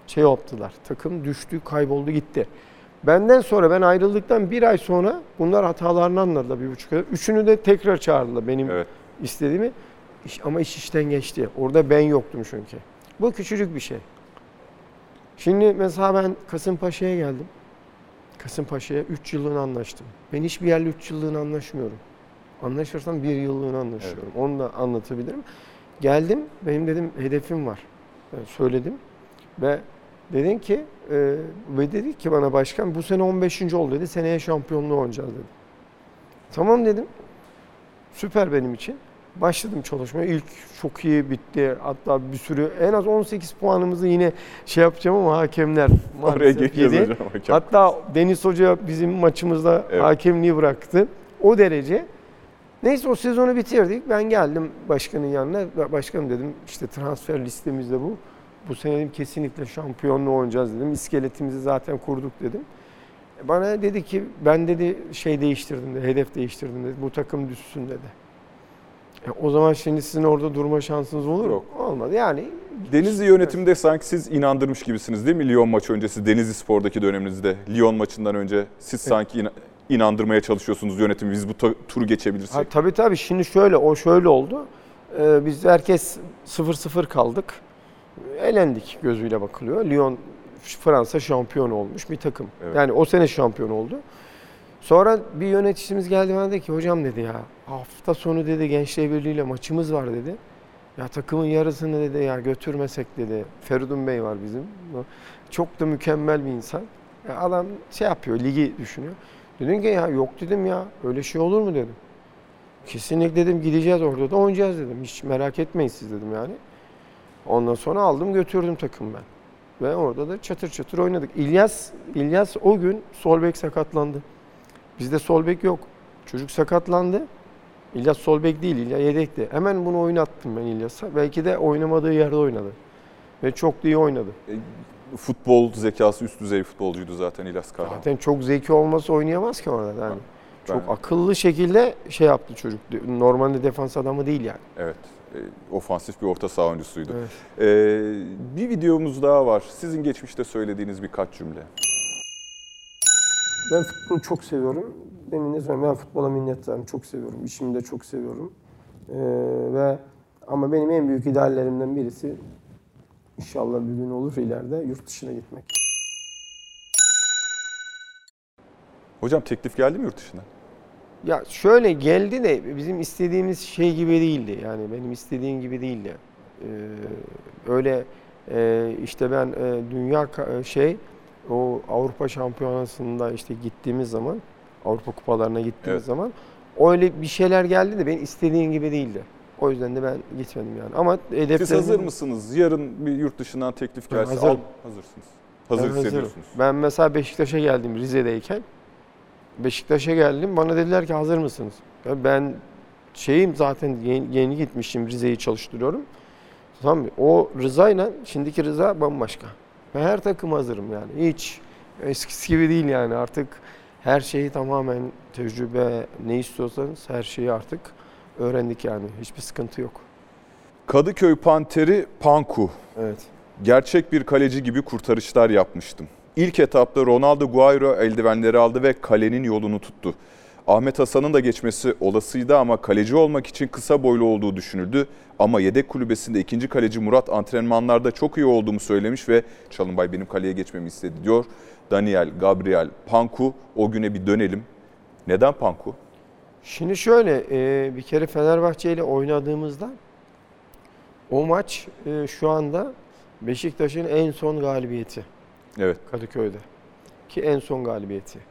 şey yaptılar. Takım düştü, kayboldu, gitti. Benden sonra ben ayrıldıktan bir ay sonra bunlar hatalarını anladılar bir buçuk ay. Üçünü de tekrar çağırdılar benim Evet. istediğimi. İş- Ama iş işten geçti. Orada ben yoktum çünkü. Bu küçücük bir şey. Şimdi mesela ben Kasımpaşa'ya geldim. Kasımpaşa'ya 3 yıllığına anlaştım. Ben hiçbir yerle 3 yıllığına anlaşmıyorum. Anlaşırsam bir yıllığına anlaşıyorum. Onu da anlatabilirim. Geldim, benim dedim hedefim var. Ben söyledim ve dedin ki e, ve dedi ki bana başkan bu sene 15. oldu dedi. Seneye şampiyonluğu oynayacağız dedi. Tamam dedim. Süper benim için. Başladım çalışmaya. İlk çok iyi bitti. Hatta bir sürü en az 18 puanımızı yine şey yapacağım ama hakemler Oraya geleceğiz yedi. hocam. Hakem. Hatta Deniz Hoca bizim maçımızda Evet. hakemliği bıraktı. O derece. Neyse o sezonu bitirdik. Ben geldim başkanın yanına. Başkanım dedim işte transfer listemizde bu. Bu sene dedim kesinlikle şampiyonluğu oynayacağız dedim. İskeletimizi zaten kurduk dedim. Bana dedi ki ben dedi şey değiştirdim dedi, hedef değiştirdim dedi. Bu takım düşsün dedi. E, o zaman şimdi sizin orada durma şansınız olur mu? Yok. Olmadı. Yani Denizli yönetimde sanki siz inandırmış gibisiniz değil mi Lyon maçı öncesi Denizli Spor'daki döneminizde? Lyon maçından önce siz sanki ina- inandırmaya çalışıyorsunuz yönetimi biz bu ta- turu geçebilirsek. Ha, tabii tabii şimdi şöyle o şöyle oldu. Ee, biz herkes 0-0 kaldık. Elendik gözüyle bakılıyor. Lyon Fransa şampiyon olmuş bir takım. Evet. Yani o sene şampiyon oldu. Sonra bir yöneticimiz geldi bana dedi ki hocam dedi ya hafta sonu dedi Gençler Birliği ile maçımız var dedi. Ya takımın yarısını dedi ya götürmesek dedi. Feridun Bey var bizim. Çok da mükemmel bir insan. Ya adam şey yapıyor ligi düşünüyor. Dedim ki ya yok dedim ya öyle şey olur mu dedim. Kesinlikle dedim gideceğiz orada da oynayacağız dedim. Hiç merak etmeyin siz dedim yani. Ondan sonra aldım götürdüm takım ben. Ve orada da çatır çatır oynadık. İlyas, İlyas o gün sol bek sakatlandı. Bizde sol bek yok. Çocuk sakatlandı. İlyas sol bek değil, İlyas yedekti. Hemen bunu oynattım ben İlyas'a. Belki de oynamadığı yerde oynadı. Ve çok da iyi oynadı. Futbol zekası üst düzey futbolcuydu zaten İlyas Karaman. Zaten çok zeki olması oynayamaz ki orada yani. Çok Ben- akıllı şekilde şey yaptı çocuk. Normalde defans adamı değil yani. Evet. e, ofansif bir orta saha oyuncusuydu. Evet. E, bir videomuz daha var. Sizin geçmişte söylediğiniz birkaç cümle. Ben futbolu çok seviyorum. Demin de söyledim ben futbola minnettarım. Çok seviyorum. İşimi de çok seviyorum. Ee, ve ama benim en büyük ideallerimden birisi inşallah bir gün olur ileride yurt dışına gitmek. Hocam teklif geldi mi yurt dışına? Ya şöyle geldi de bizim istediğimiz şey gibi değildi. Yani benim istediğim gibi değildi. Ee, öyle e, işte ben e, dünya ka- şey o Avrupa Şampiyonası'nda işte gittiğimiz zaman Avrupa kupalarına gittiğimiz Evet. zaman öyle bir şeyler geldi de ben istediğim gibi değildi. O yüzden de ben gitmedim yani. Ama hedeflerim... Siz hazır mısınız? Yarın bir yurt dışından teklif gelse hazırım. al. Hazırsınız. Hazır Ben hazırım. hissediyorsunuz. Ben mesela Beşiktaş'a geldim Rize'deyken. Beşiktaş'a geldim. Bana dediler ki hazır mısınız? Ya ben şeyim zaten yeni, yeni gitmişim Rize'yi çalıştırıyorum. Tamam mı? O Rıza'yla şimdiki Rıza bambaşka. Ben her takım hazırım yani. Hiç eskisi gibi değil yani artık her şeyi tamamen tecrübe ne istiyorsanız her şeyi artık öğrendik yani. Hiçbir sıkıntı yok. Kadıköy Panteri Panku. Evet. Gerçek bir kaleci gibi kurtarışlar yapmıştım. İlk etapta Ronaldo Guairo eldivenleri aldı ve kalenin yolunu tuttu. Ahmet Hasan'ın da geçmesi olasıydı ama kaleci olmak için kısa boylu olduğu düşünüldü. Ama yedek kulübesinde ikinci kaleci Murat antrenmanlarda çok iyi olduğumu söylemiş ve Çalınbay benim kaleye geçmemi istedi diyor. Daniel, Gabriel, Panku o güne bir dönelim. Neden Panku? Şimdi şöyle e, bir kere Fenerbahçe ile oynadığımızda o maç e, şu anda Beşiktaş'ın en son galibiyeti Evet Kadıköy'de. Ki en son galibiyeti.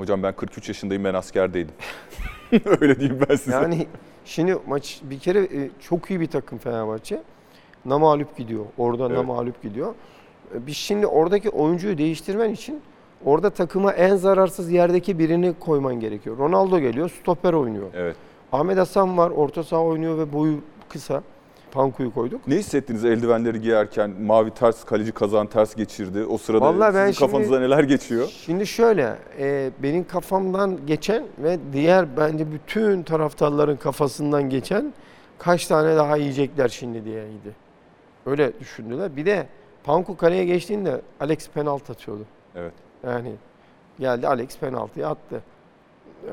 Hocam ben 43 yaşındayım ben askerdeydim. Öyle diyeyim ben size. Yani şimdi maç bir kere e, çok iyi bir takım Fenerbahçe. Namalup gidiyor. Orada Evet. namalup gidiyor. E, Biz şimdi oradaki oyuncuyu değiştirmen için orada takıma en zararsız yerdeki birini koyman gerekiyor. Ronaldo geliyor, stoper oynuyor. Evet. Ahmet Hasan var, orta saha oynuyor ve boyu kısa. Panku'yu koyduk. Ne hissettiniz eldivenleri giyerken? Mavi ters, kaleci kazan ters geçirdi. O sırada Vallahi ben sizin şimdi- kafanızda neler geçiyor? Şimdi şöyle, e, benim kafamdan geçen ve diğer bence bütün taraftarların kafasından geçen kaç tane daha yiyecekler şimdi diyeydi. Öyle düşündüler. Bir de Panku kaleye geçtiğinde Alex penaltı atıyordu. Evet. Yani geldi Alex penaltıyı attı.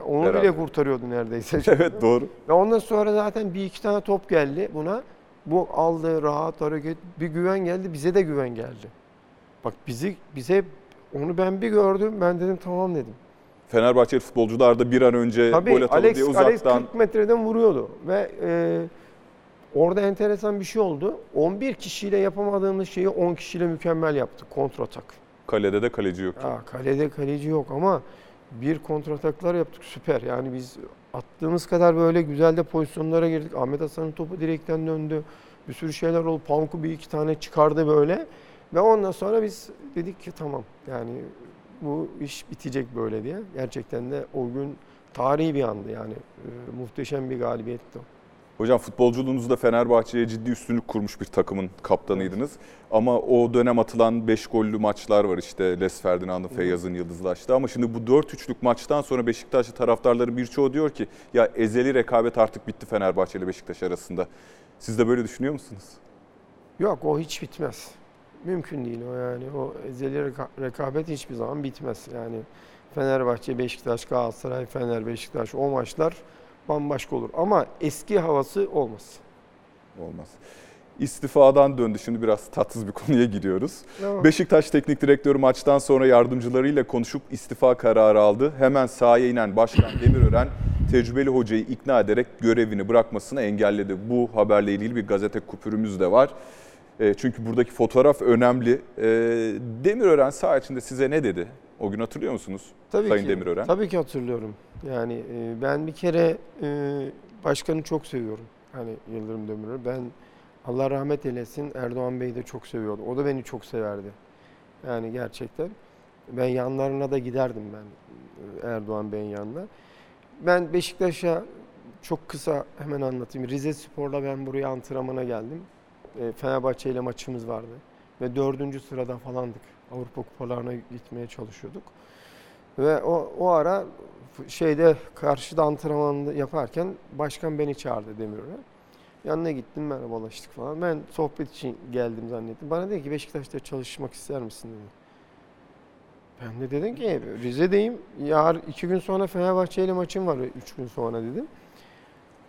Onu Beraber. bile kurtarıyordu neredeyse. evet doğru. Ve ondan sonra zaten bir iki tane top geldi buna. Bu aldı rahat hareket bir güven geldi bize de güven geldi. Bak bizi bize onu ben bir gördüm ben dedim tamam dedim. Fenerbahçeli futbolcular da bir an önce Tabii gol atalım Alex, diye Alex uzaktan 40 metreden vuruyordu ve e, orada enteresan bir şey oldu. 11 kişiyle yapamadığımız şeyi 10 kişiyle mükemmel yaptık kontratak. kalede de kaleci yok. Ya kalede kaleci yok ama bir kontrataklar yaptık süper. Yani biz attığımız kadar böyle güzel de pozisyonlara girdik. Ahmet Hasan'ın topu direkten döndü. Bir sürü şeyler oldu. Panku bir iki tane çıkardı böyle. Ve ondan sonra biz dedik ki tamam yani bu iş bitecek böyle diye. Gerçekten de o gün tarihi bir andı yani. Ee, muhteşem bir galibiyetti o. Hocam futbolculuğunuzda Fenerbahçe'ye ciddi üstünlük kurmuş bir takımın kaptanıydınız. Ama o dönem atılan 5 gollü maçlar var işte Les Ferdinand'ın Feyyaz'ın yıldızlaştı. Ama şimdi bu 4-3'lük maçtan sonra Beşiktaşlı taraftarların birçoğu diyor ki ya ezeli rekabet artık bitti Fenerbahçe ile Beşiktaş arasında. Siz de böyle düşünüyor musunuz? Yok o hiç bitmez. Mümkün değil o yani. O ezeli reka- rekabet hiçbir zaman bitmez. Yani Fenerbahçe, Beşiktaş, Galatasaray, Fener, Beşiktaş o maçlar bambaşka olur. Ama eski havası olmaz. Olmaz. İstifadan döndü. Şimdi biraz tatsız bir konuya giriyoruz. Ama Beşiktaş Teknik Direktörü maçtan sonra yardımcılarıyla konuşup istifa kararı aldı. Hemen sahaya inen Başkan Demirören tecrübeli hocayı ikna ederek görevini bırakmasını engelledi. Bu haberle ilgili bir gazete kupürümüz de var. E, çünkü buradaki fotoğraf önemli. E, Demirören saha içinde size ne dedi? O gün hatırlıyor musunuz? tabii Sayın ki, Demirören. Tabii ki hatırlıyorum. Yani e, ben bir kere e, başkanı çok seviyorum. Hani Yıldırım Demirören. Ben Allah rahmet eylesin Erdoğan Bey'i de çok seviyordum. O da beni çok severdi. Yani gerçekten. Ben yanlarına da giderdim ben e, Erdoğan Bey'in yanına. Ben Beşiktaş'a çok kısa hemen anlatayım. Rize Spor'la ben buraya antrenmana geldim. E, Fenerbahçe ile maçımız vardı. Ve dördüncü sırada falandık. Avrupa kupalarına gitmeye çalışıyorduk. Ve o, o ara şeyde karşıda antrenmanı yaparken başkan beni çağırdı Demirören. Yanına gittim merhabalaştık falan. Ben sohbet için geldim zannettim. Bana dedi ki Beşiktaş'ta çalışmak ister misin dedi. Ben de dedim ki Rize'deyim. Yar iki gün sonra Fenerbahçe ile maçım var. Üç gün sonra dedim.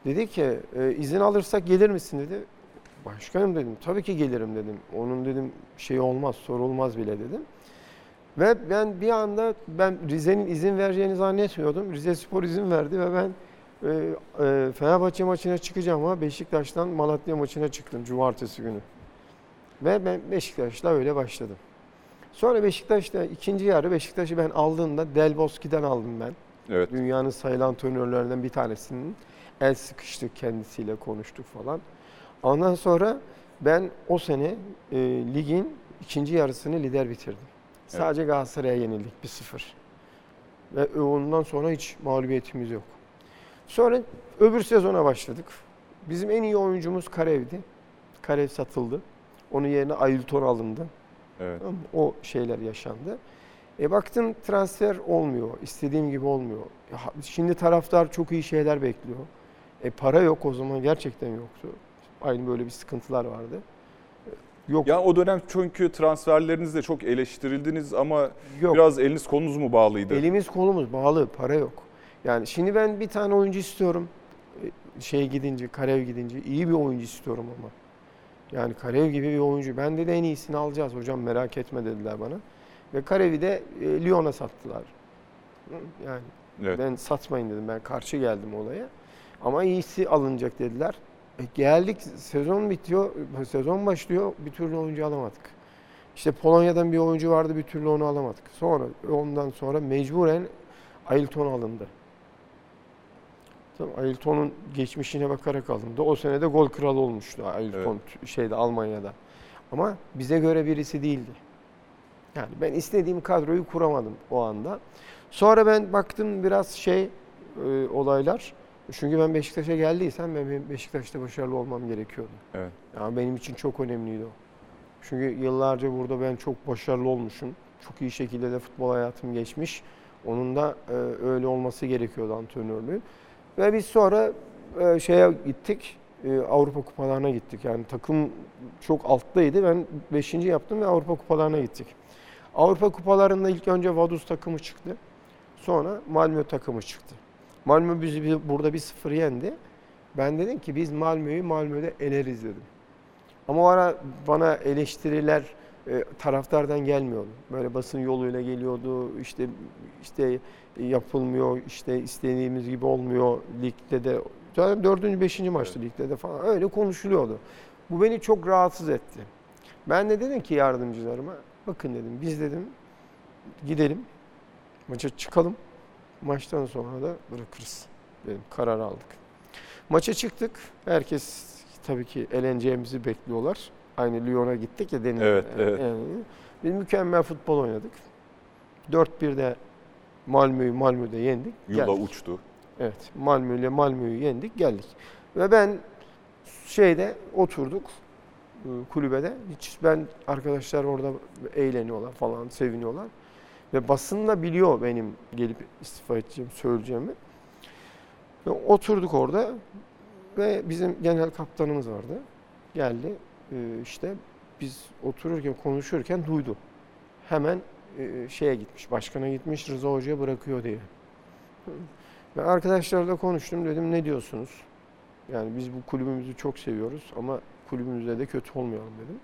Dedi ki "E, izin alırsak gelir misin dedi. Başkanım dedim. Tabii ki gelirim dedim. Onun dedim şey olmaz, sorulmaz bile dedim. Ve ben bir anda ben Rize'nin izin vereceğini zannetmiyordum. Rize Spor izin verdi ve ben e, e, Fenerbahçe maçına çıkacağım ama Beşiktaş'tan Malatya maçına çıktım cumartesi günü. Ve ben Beşiktaş'la öyle başladım. Sonra Beşiktaş'ta ikinci yarı Beşiktaş'ı ben aldığımda Del Bosque'den aldım ben. Evet. Dünyanın sayılan antrenörlerinden bir tanesinin el sıkıştık kendisiyle konuştuk falan. Ondan sonra ben o sene e, ligin ikinci yarısını lider bitirdim. Sadece Galatasaray'a yenildik 1-0. Ve ondan sonra hiç mağlubiyetimiz yok. Sonra öbür sezona başladık. Bizim en iyi oyuncumuz Karev'di. Karev satıldı. Onun yerine Ailton alındı. Evet. Tamam? O şeyler yaşandı. E baktım transfer olmuyor. istediğim gibi olmuyor. Şimdi taraftar çok iyi şeyler bekliyor. E para yok o zaman gerçekten yoktu. Aynı böyle bir sıkıntılar vardı. E, Yok. Ya o dönem çünkü transferlerinizde çok eleştirildiniz ama yok. biraz eliniz kolunuz mu bağlıydı? Elimiz kolumuz bağlı, para yok. Yani şimdi ben bir tane oyuncu istiyorum. Şey gidince, Karev gidince iyi bir oyuncu istiyorum ama. Yani Karev gibi bir oyuncu. Ben de, de en iyisini alacağız hocam merak etme dediler bana. Ve Karev'i de e, Lyon'a sattılar. Yani Evet. ben satmayın dedim. Ben karşı geldim olaya. Ama iyisi alınacak dediler. E, geldik sezon bitiyor, sezon başlıyor bir türlü oyuncu alamadık. İşte Polonya'dan bir oyuncu vardı bir türlü onu alamadık. Sonra ondan sonra mecburen Ailton alındı. Tabii Ailton'un geçmişine bakarak alındı. O sene de gol kralı olmuştu Ailton şeyde Almanya'da. Ama bize göre birisi değildi. Yani ben istediğim kadroyu kuramadım o anda. Sonra ben baktım biraz şey e, olaylar Çünkü ben Beşiktaş'a geldiysem ben Beşiktaş'ta başarılı olmam gerekiyordu. Evet. Yani benim için çok önemliydi o. Çünkü yıllarca burada ben çok başarılı olmuşum. Çok iyi şekilde de futbol hayatım geçmiş. Onun da e, öyle olması gerekiyordu antrenörlüğün. Ve biz sonra e, şeye gittik. e, Avrupa kupalarına gittik. Yani takım çok alttaydı. Ben 5. yaptım ve Avrupa kupalarına gittik. Avrupa kupalarında ilk önce Vaduz takımı çıktı. Sonra Malmö takımı çıktı. Malmö bizi burada bir sıfır yendi. Ben dedim ki biz Malmö'yü Malmö'de eleriz dedim. Ama o ara bana eleştiriler e, taraftardan gelmiyordu. Böyle basın yoluyla geliyordu. İşte işte yapılmıyor, işte istediğimiz gibi olmuyor ligde de. Zaten dördüncü, beşinci maçtı ligde de falan. Öyle konuşuluyordu. Bu beni çok rahatsız etti. Ben de dedim ki yardımcılarıma, bakın dedim biz dedim gidelim, maça çıkalım. Maçtan sonra da bırakırız dedim. Karar aldık. Maça çıktık. Herkes tabii ki eleneceğimizi bekliyorlar. Aynı Lyon'a gittik ya Denizli'de. Evet, evet. Yani biz mükemmel futbol oynadık. 4-1'de Malmö'yü Malmö'de yendik. Yula geldik. uçtu. Evet. Malmö ile Malmö'yü yendik, geldik. Ve ben şeyde oturduk e, kulübede. Hiç ben arkadaşlar orada eğleniyorlar falan, seviniyorlar. Ve basın da biliyor benim gelip istifa edeceğim, söyleyeceğimi. Ve oturduk orada ve bizim genel kaptanımız vardı. Geldi e, işte biz otururken konuşurken duydu. Hemen e, şeye gitmiş, başkana gitmiş Rıza Hoca'ya bırakıyor diye. Ben arkadaşlarla konuştum dedim ne diyorsunuz? Yani biz bu kulübümüzü çok seviyoruz ama kulübümüzde de kötü olmayalım dedim.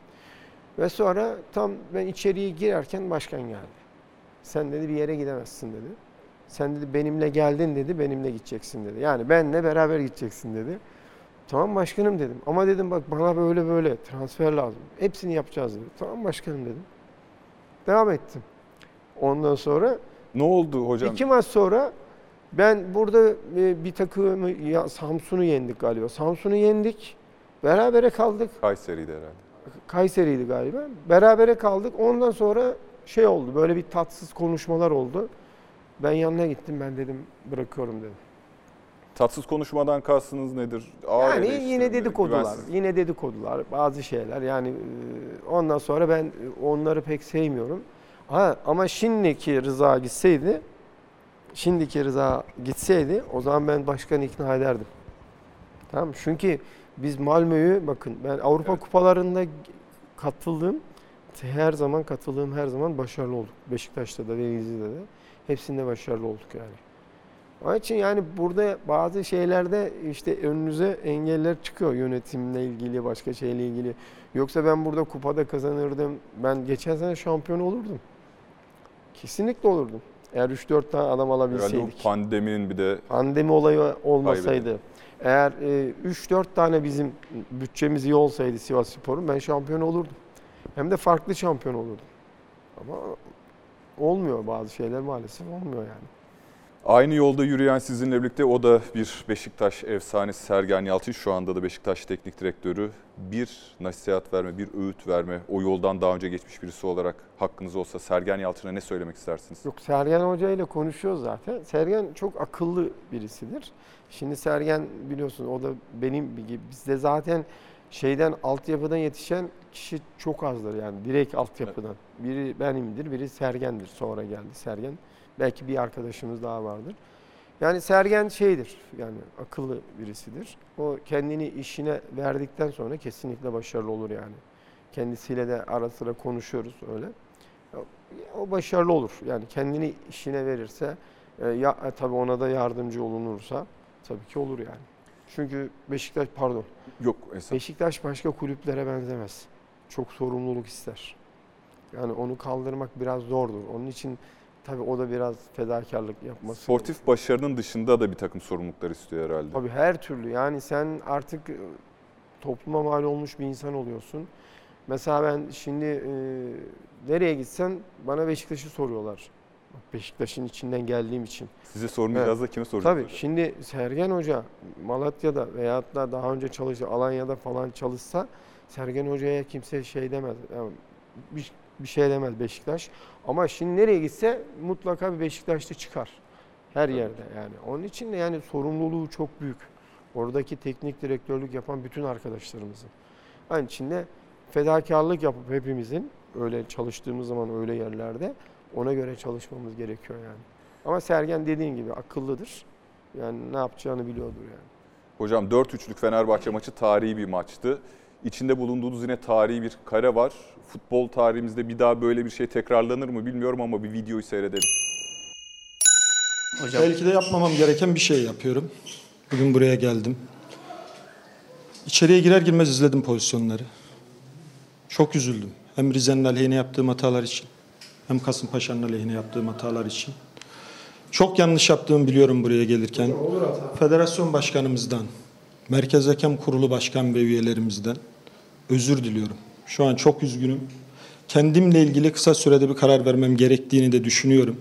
Ve sonra tam ben içeriye girerken başkan geldi. Sen dedi bir yere gidemezsin dedi. Sen dedi benimle geldin dedi benimle gideceksin dedi. Yani benle beraber gideceksin dedi. Tamam başkanım dedim. Ama dedim bak bana böyle böyle transfer lazım. Hepsini yapacağız dedi. Tamam başkanım dedim. Devam ettim. Ondan sonra Ne oldu hocam? İki maç sonra ben burada e, bir takımı Samsun'u yendik galiba. Samsun'u yendik. Berabere kaldık. Kayseri'ydi herhalde. Kayseri'ydi galiba. Berabere kaldık. Ondan sonra şey oldu. Böyle bir tatsız konuşmalar oldu. Ben yanına gittim. Ben dedim bırakıyorum dedim. Tatsız konuşmadan kastınız nedir? Ağır Yani yine dedikodular. Güvensiz- Yine dedikodular. Bazı şeyler. Yani e, ondan sonra ben onları pek sevmiyorum. Ha, ama şimdiki Rıza gitseydi şimdiki Rıza gitseydi o zaman ben başkanı ikna ederdim. Tamam? Çünkü biz Malmö'yü bakın ben Avrupa Evet. kupalarında katıldığım her zaman katıldığım her zaman başarılı olduk. Beşiktaş'ta da Denizli'de de hepsinde başarılı olduk yani. Onun için yani burada bazı şeylerde işte önünüze engeller çıkıyor yönetimle ilgili, başka şeyle ilgili. Yoksa ben burada kupada kazanırdım. Ben geçen sene şampiyon olurdum. Kesinlikle olurdum. Eğer 3-4 tane adam Herhalde bu alabilseydik. pandeminin bir de Pandemi olayı olmasaydı. Eğer e, 3-4 tane bizim bütçemiz iyi olsaydı Sivas Spor'un ben şampiyon olurdum. Hem de farklı şampiyon olurdum. Ama olmuyor bazı şeyler maalesef olmuyor yani. Aynı yolda yürüyen sizinle birlikte o da bir Beşiktaş efsanesi Sergen Yalçın. Şu anda da Beşiktaş Teknik Direktörü. Bir nasihat verme, bir öğüt verme, o yoldan daha önce geçmiş birisi olarak hakkınız olsa Sergen Yalçın'a ne söylemek istersiniz? Yok Sergen Hoca ile konuşuyoruz zaten. Sergen çok akıllı birisidir. Şimdi Sergen biliyorsun o da benim gibi bizde zaten şeyden altyapıdan yetişen kişi çok azdır yani direkt altyapıdan. Biri benimdir, biri Sergen'dir. Sonra geldi Sergen. Belki bir arkadaşımız daha vardır. Yani Sergen şeydir yani akıllı birisidir. O kendini işine verdikten sonra kesinlikle başarılı olur yani. Kendisiyle de ara sıra konuşuyoruz öyle. O başarılı olur. Yani kendini işine verirse, e, ya tabii ona da yardımcı olunursa tabii ki olur yani. Çünkü Beşiktaş pardon. Yok esas. Beşiktaş başka kulüplere benzemez. Çok sorumluluk ister. Yani onu kaldırmak biraz zordur. Onun için tabii o da biraz fedakarlık yapması. Sportif başarının dışında da bir takım sorumluluklar istiyor herhalde. Tabii her türlü. Yani sen artık e, topluma mal olmuş bir insan oluyorsun. Mesela ben şimdi e, nereye gitsen bana Beşiktaş'ı soruyorlar. Beşiktaş'ın içinden geldiğim için. Size sormayacağız da kime Tabii soracağız? şimdi Sergen Hoca Malatya'da veyahut da daha önce çalıştı Alanya'da falan çalışsa Sergen Hoca'ya kimse şey demez. Yani bir, bir şey demez Beşiktaş. Ama şimdi nereye gitse mutlaka bir Beşiktaşlı çıkar. Her yerde yani. Onun için de yani sorumluluğu çok büyük. Oradaki teknik direktörlük yapan bütün arkadaşlarımızın. Aynı içinde fedakarlık yapıp hepimizin öyle çalıştığımız zaman öyle yerlerde ona göre çalışmamız gerekiyor yani. Ama Sergen dediğin gibi akıllıdır. Yani ne yapacağını biliyordur yani. Hocam 4-3'lük Fenerbahçe maçı tarihi bir maçtı. İçinde bulunduğunuz yine tarihi bir kare var. Futbol tarihimizde bir daha böyle bir şey tekrarlanır mı bilmiyorum ama bir videoyu seyredelim. Belki de yapmamam gereken bir şey yapıyorum. Bugün buraya geldim. İçeriye girer girmez izledim pozisyonları. Çok üzüldüm. Hem Rize'nin aleyhine yaptığım hatalar için, hem Kasımpaşa'nın aleyhine yaptığım hatalar için. Çok yanlış yaptığımı biliyorum buraya gelirken. Federasyon başkanımızdan, Merkez Hakem Kurulu başkan ve üyelerimizden özür diliyorum. Şu an çok üzgünüm. Kendimle ilgili kısa sürede bir karar vermem gerektiğini de düşünüyorum.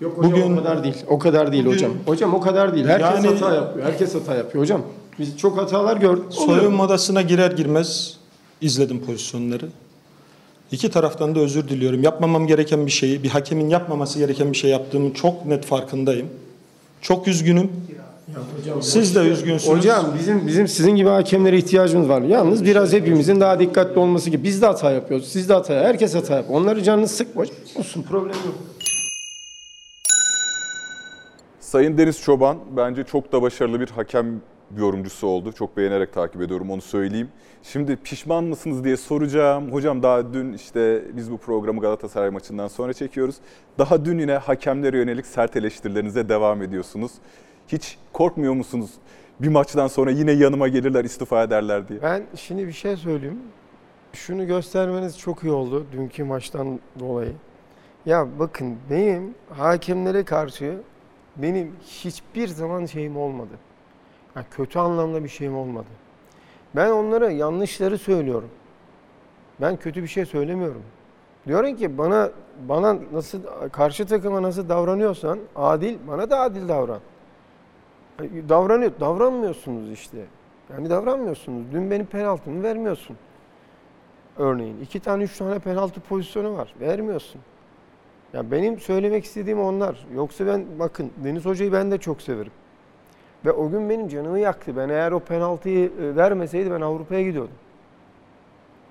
Yok hocam Bugün- o kadar değil. O kadar değil Bugün- hocam. Hocam o kadar değil. Herkes Yani- hata yapıyor. Herkes hata yapıyor hocam. Biz çok hatalar gördük. Soyunma odasına girer girmez izledim pozisyonları. İki taraftan da özür diliyorum. Yapmamam gereken bir şeyi, bir hakemin yapmaması gereken bir şey yaptığımın çok net farkındayım. Çok üzgünüm. Siz de üzgünsünüz. Hocam bizim bizim sizin gibi hakemlere ihtiyacımız var. Yalnız biraz hepimizin daha dikkatli olması gibi. Biz de hata yapıyoruz. Siz de hata. Herkes hata yapıyor. Onları canını sıkma. Olsun problem yok. Sayın Deniz Çoban bence çok da başarılı bir hakem yorumcusu oldu. Çok beğenerek takip ediyorum onu söyleyeyim. Şimdi pişman mısınız diye soracağım. Hocam daha dün işte biz bu programı Galatasaray maçından sonra çekiyoruz. Daha dün yine hakemlere yönelik sert eleştirilerinize devam ediyorsunuz. Hiç korkmuyor musunuz? Bir maçtan sonra yine yanıma gelirler istifa ederler diye. Ben şimdi bir şey söyleyeyim. Şunu göstermeniz çok iyi oldu dünkü maçtan dolayı. Ya bakın benim hakemlere karşı benim hiçbir zaman şeyim olmadı. Ya kötü anlamda bir şeyim olmadı. Ben onlara yanlışları söylüyorum. Ben kötü bir şey söylemiyorum. Diyorum ki bana bana nasıl karşı takıma nasıl davranıyorsan adil bana da adil davran. Davranıyor, davranmıyorsunuz işte. Yani davranmıyorsunuz. Dün benim penaltımı vermiyorsun. Örneğin iki tane üç tane penaltı pozisyonu var. Vermiyorsun. Ya benim söylemek istediğim onlar. Yoksa ben bakın Deniz Hoca'yı ben de çok severim. Ve o gün benim canımı yaktı. Ben eğer o penaltıyı e, vermeseydi ben Avrupa'ya gidiyordum.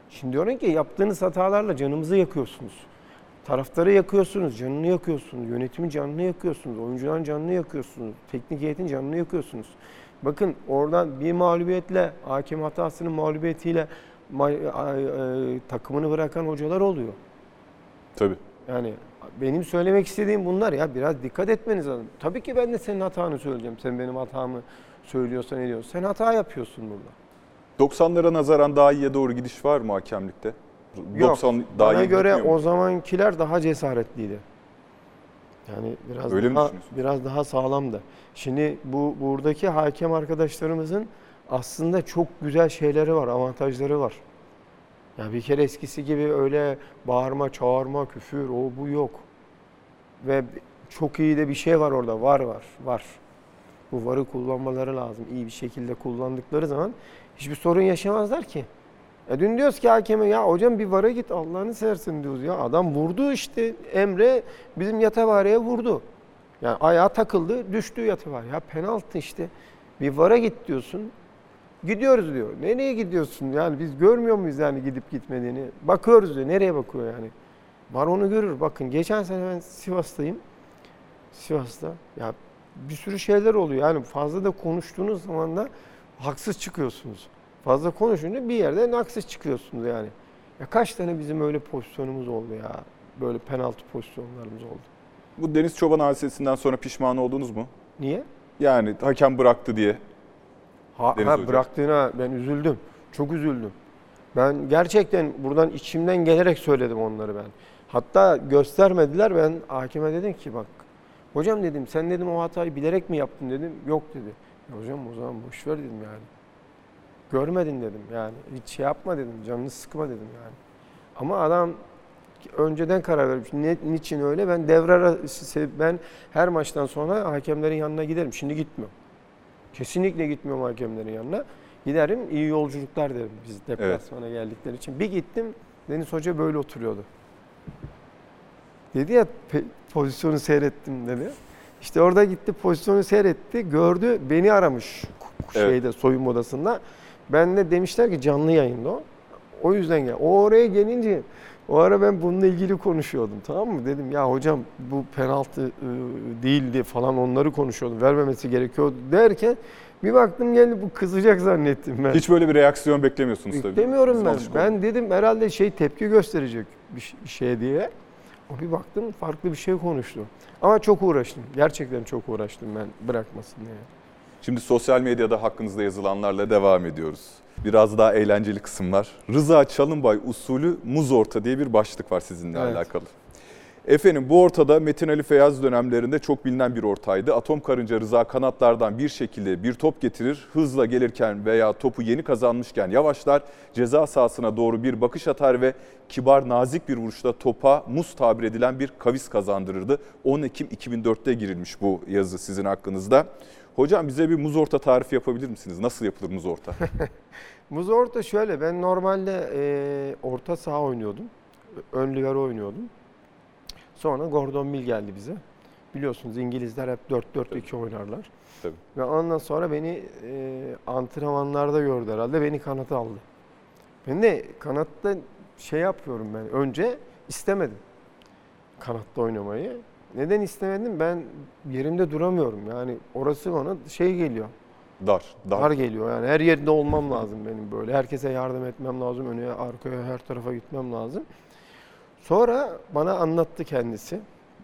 Şimdi diyorum ki yaptığınız hatalarla canımızı yakıyorsunuz. Taraftarı yakıyorsunuz, canını yakıyorsunuz, yönetimin canını yakıyorsunuz, oyuncuların canını yakıyorsunuz, teknik heyetin canını yakıyorsunuz. Bakın oradan bir mağlubiyetle, hakem hatasının mağlubiyetiyle ma- a- e, takımını bırakan hocalar oluyor. Tabii. Yani benim söylemek istediğim bunlar ya biraz dikkat etmeniz lazım. Tabii ki ben de senin hatanı söyleyeceğim. Sen benim hatamı söylüyorsan ediyorsun. Sen hata yapıyorsun burada. 90'lara nazaran daha iyiye doğru gidiş var mı hakemlikte? Yok. 90 daha Bana göre o zamankiler daha cesaretliydi. Yani biraz Öyle mi daha düşünüyorsun? biraz daha sağlamdı. Şimdi bu buradaki hakem arkadaşlarımızın aslında çok güzel şeyleri var, avantajları var. Ya bir kere eskisi gibi öyle bağırma, çağırma, küfür o bu yok. Ve çok iyi de bir şey var orada. Var var var. Bu varı kullanmaları lazım. İyi bir şekilde kullandıkları zaman hiçbir sorun yaşamazlar ki. Ya dün diyoruz ki hakeme ya hocam bir vara git Allah'ını seversin diyoruz ya. Adam vurdu işte Emre bizim Yatavara'ya vurdu. Yani ayağa takıldı düştü Yatavar. Ya penaltı işte. Bir vara git diyorsun. Gidiyoruz diyor. Nereye gidiyorsun? Yani biz görmüyor muyuz yani gidip gitmediğini? Bakıyoruz diyor. Nereye bakıyor yani? Var onu görür. Bakın geçen sene ben Sivas'tayım. Sivas'ta. Ya bir sürü şeyler oluyor. Yani fazla da konuştuğunuz zaman da haksız çıkıyorsunuz. Fazla konuşunca bir yerden haksız çıkıyorsunuz yani. Ya kaç tane bizim öyle pozisyonumuz oldu ya. Böyle penaltı pozisyonlarımız oldu. Bu Deniz Çoban hadisesinden sonra pişman oldunuz mu? Niye? Yani hakem bıraktı diye. Ha, Deniz ha, Hoca. bıraktığına ben üzüldüm. Çok üzüldüm. Ben gerçekten buradan içimden gelerek söyledim onları ben. Hatta göstermediler ben hakime dedim ki bak hocam dedim sen dedim o hatayı bilerek mi yaptın dedim. Yok dedi. "Ya hocam o zaman boş ver dedim yani. Görmedin dedim yani. Hiç şey yapma dedim. Canını sıkma dedim yani. Ama adam önceden karar vermiş. Ne, niçin öyle? Ben devre arası, ben her maçtan sonra hakemlerin yanına giderim. Şimdi gitmiyorum. Kesinlikle gitmiyorum hakemlerin yanına. Giderim iyi yolculuklar derim biz deplasmana geldikleri için. Bir gittim Deniz Hoca böyle oturuyordu. Dedi ya "Pe- pozisyonu seyrettim dedi. İşte orada gitti pozisyonu seyretti. Gördü beni aramış Evet. şeyde soyunma odasında. Ben de demişler ki canlı yayında o. O yüzden gel. O oraya gelince o ara ben bununla ilgili konuşuyordum tamam mı? Dedim ya hocam bu penaltı e, değildi falan onları konuşuyordum. Vermemesi gerekiyordu derken bir baktım geldi bu kızacak zannettim ben. Hiç böyle bir reaksiyon beklemiyorsunuz tabii. Bizim ben. Ben dedim herhalde şey tepki gösterecek bir şey diye. O bir baktım farklı bir şey konuştu. Ama çok uğraştım. Gerçekten çok uğraştım ben bırakmasın diye. Şimdi sosyal medyada hakkınızda yazılanlarla devam ediyoruz. Biraz daha eğlenceli kısımlar. Rıza Çalınbay usulü muz orta diye bir başlık var sizinle Evet. alakalı. Efendim bu ortada Metin Ali Feyyaz dönemlerinde çok bilinen bir ortaydı. Atom karınca Rıza kanatlardan bir şekilde bir top getirir, hızla gelirken veya topu yeni kazanmışken yavaşlar, ceza sahasına doğru bir bakış atar ve kibar nazik bir vuruşla topa muz tabir edilen bir kavis kazandırırdı. 10 Ekim 2004'te girilmiş bu yazı sizin hakkınızda. Hocam bize bir muz orta tarifi yapabilir misiniz? Nasıl yapılır muz orta? Muz orta şöyle ben normalde e, orta saha oynuyordum. Ön libero oynuyordum. Sonra Gordon Mill geldi bize. Biliyorsunuz İngilizler hep 4-4-2 oynarlar. Tabii. Ve ondan sonra beni e, antrenmanlarda gördü herhalde. Beni kanata aldı. Ben de kanatta şey yapıyorum ben. Önce istemedim kanatta oynamayı. Neden istemedim? Ben yerimde duramıyorum. Yani orası bana şey geliyor. Dar, dar. Dar geliyor yani her yerinde olmam lazım benim böyle. Herkese yardım etmem lazım. Öne, arkaya, her tarafa gitmem lazım. Sonra bana anlattı kendisi.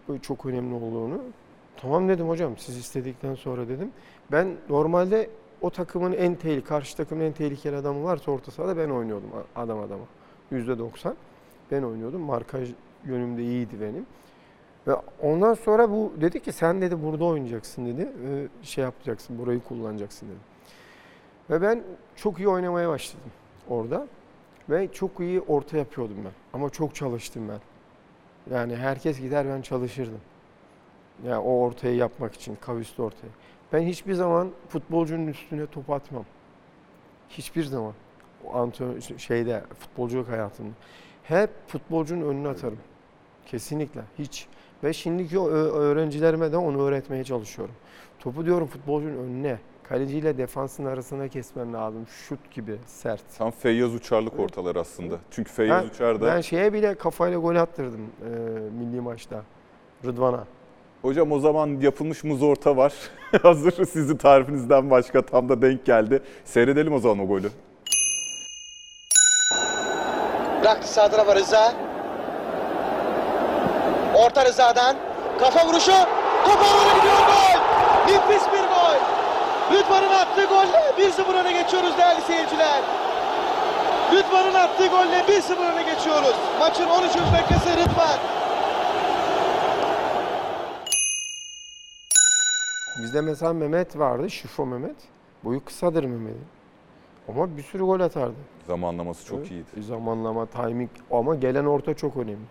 Bu çok önemli olduğunu. Tamam dedim hocam siz istedikten sonra dedim. Ben normalde o takımın en tehlikeli, karşı takımın en tehlikeli adamı varsa orta sahada ben oynuyordum adam adama. Yüzde doksan ben oynuyordum. Markaj yönümde iyiydi benim. Ve ondan sonra bu dedi ki sen dedi burada oynayacaksın dedi. Ee, şey yapacaksın burayı kullanacaksın dedi. Ve ben çok iyi oynamaya başladım orada. Ve çok iyi orta yapıyordum ben. Ama çok çalıştım ben. Yani herkes gider ben çalışırdım. Yani o ortayı yapmak için, kavisli ortayı. Ben hiçbir zaman futbolcunun üstüne top atmam. Hiçbir zaman. O antrenör şeyde futbolculuk hayatımda. Hep futbolcunun önüne atarım. Kesinlikle. Hiç. Ve şimdiki öğrencilerime de onu öğretmeye çalışıyorum. Topu diyorum futbolcunun önüne. Kaleciyle defansın arasına kesmen lazım. Şut gibi sert. Tam Feyyaz Uçarlık ortalar aslında. Çünkü Feyyaz Ben- Uçar da... Ben şeye bile kafayla gol attırdım e, milli maçta. Rıdvan'a. Hocam o zaman yapılmış muz orta var. Hazır sizin tarifinizden başka tam da denk geldi. Seyredelim o zaman o golü. Bıraktı sağ tarafa Rıza. Orta Rıza'dan. Kafa vuruşu. Top ağlara gidiyor gol. Nefis bir gol. Rıdvan'ın attığı golle 1-0 öne geçiyoruz değerli seyirciler. Rıdvan'ın attığı golle 1-0 öne geçiyoruz. Maçın 13. dakikası Rıdvan. Bizde mesela Mehmet vardı. Şifo Mehmet. Boyu kısadır Mehmet'in. Ama bir sürü gol atardı. Zamanlaması çok Evet. iyiydi. Zamanlama, timing ama gelen orta çok önemli.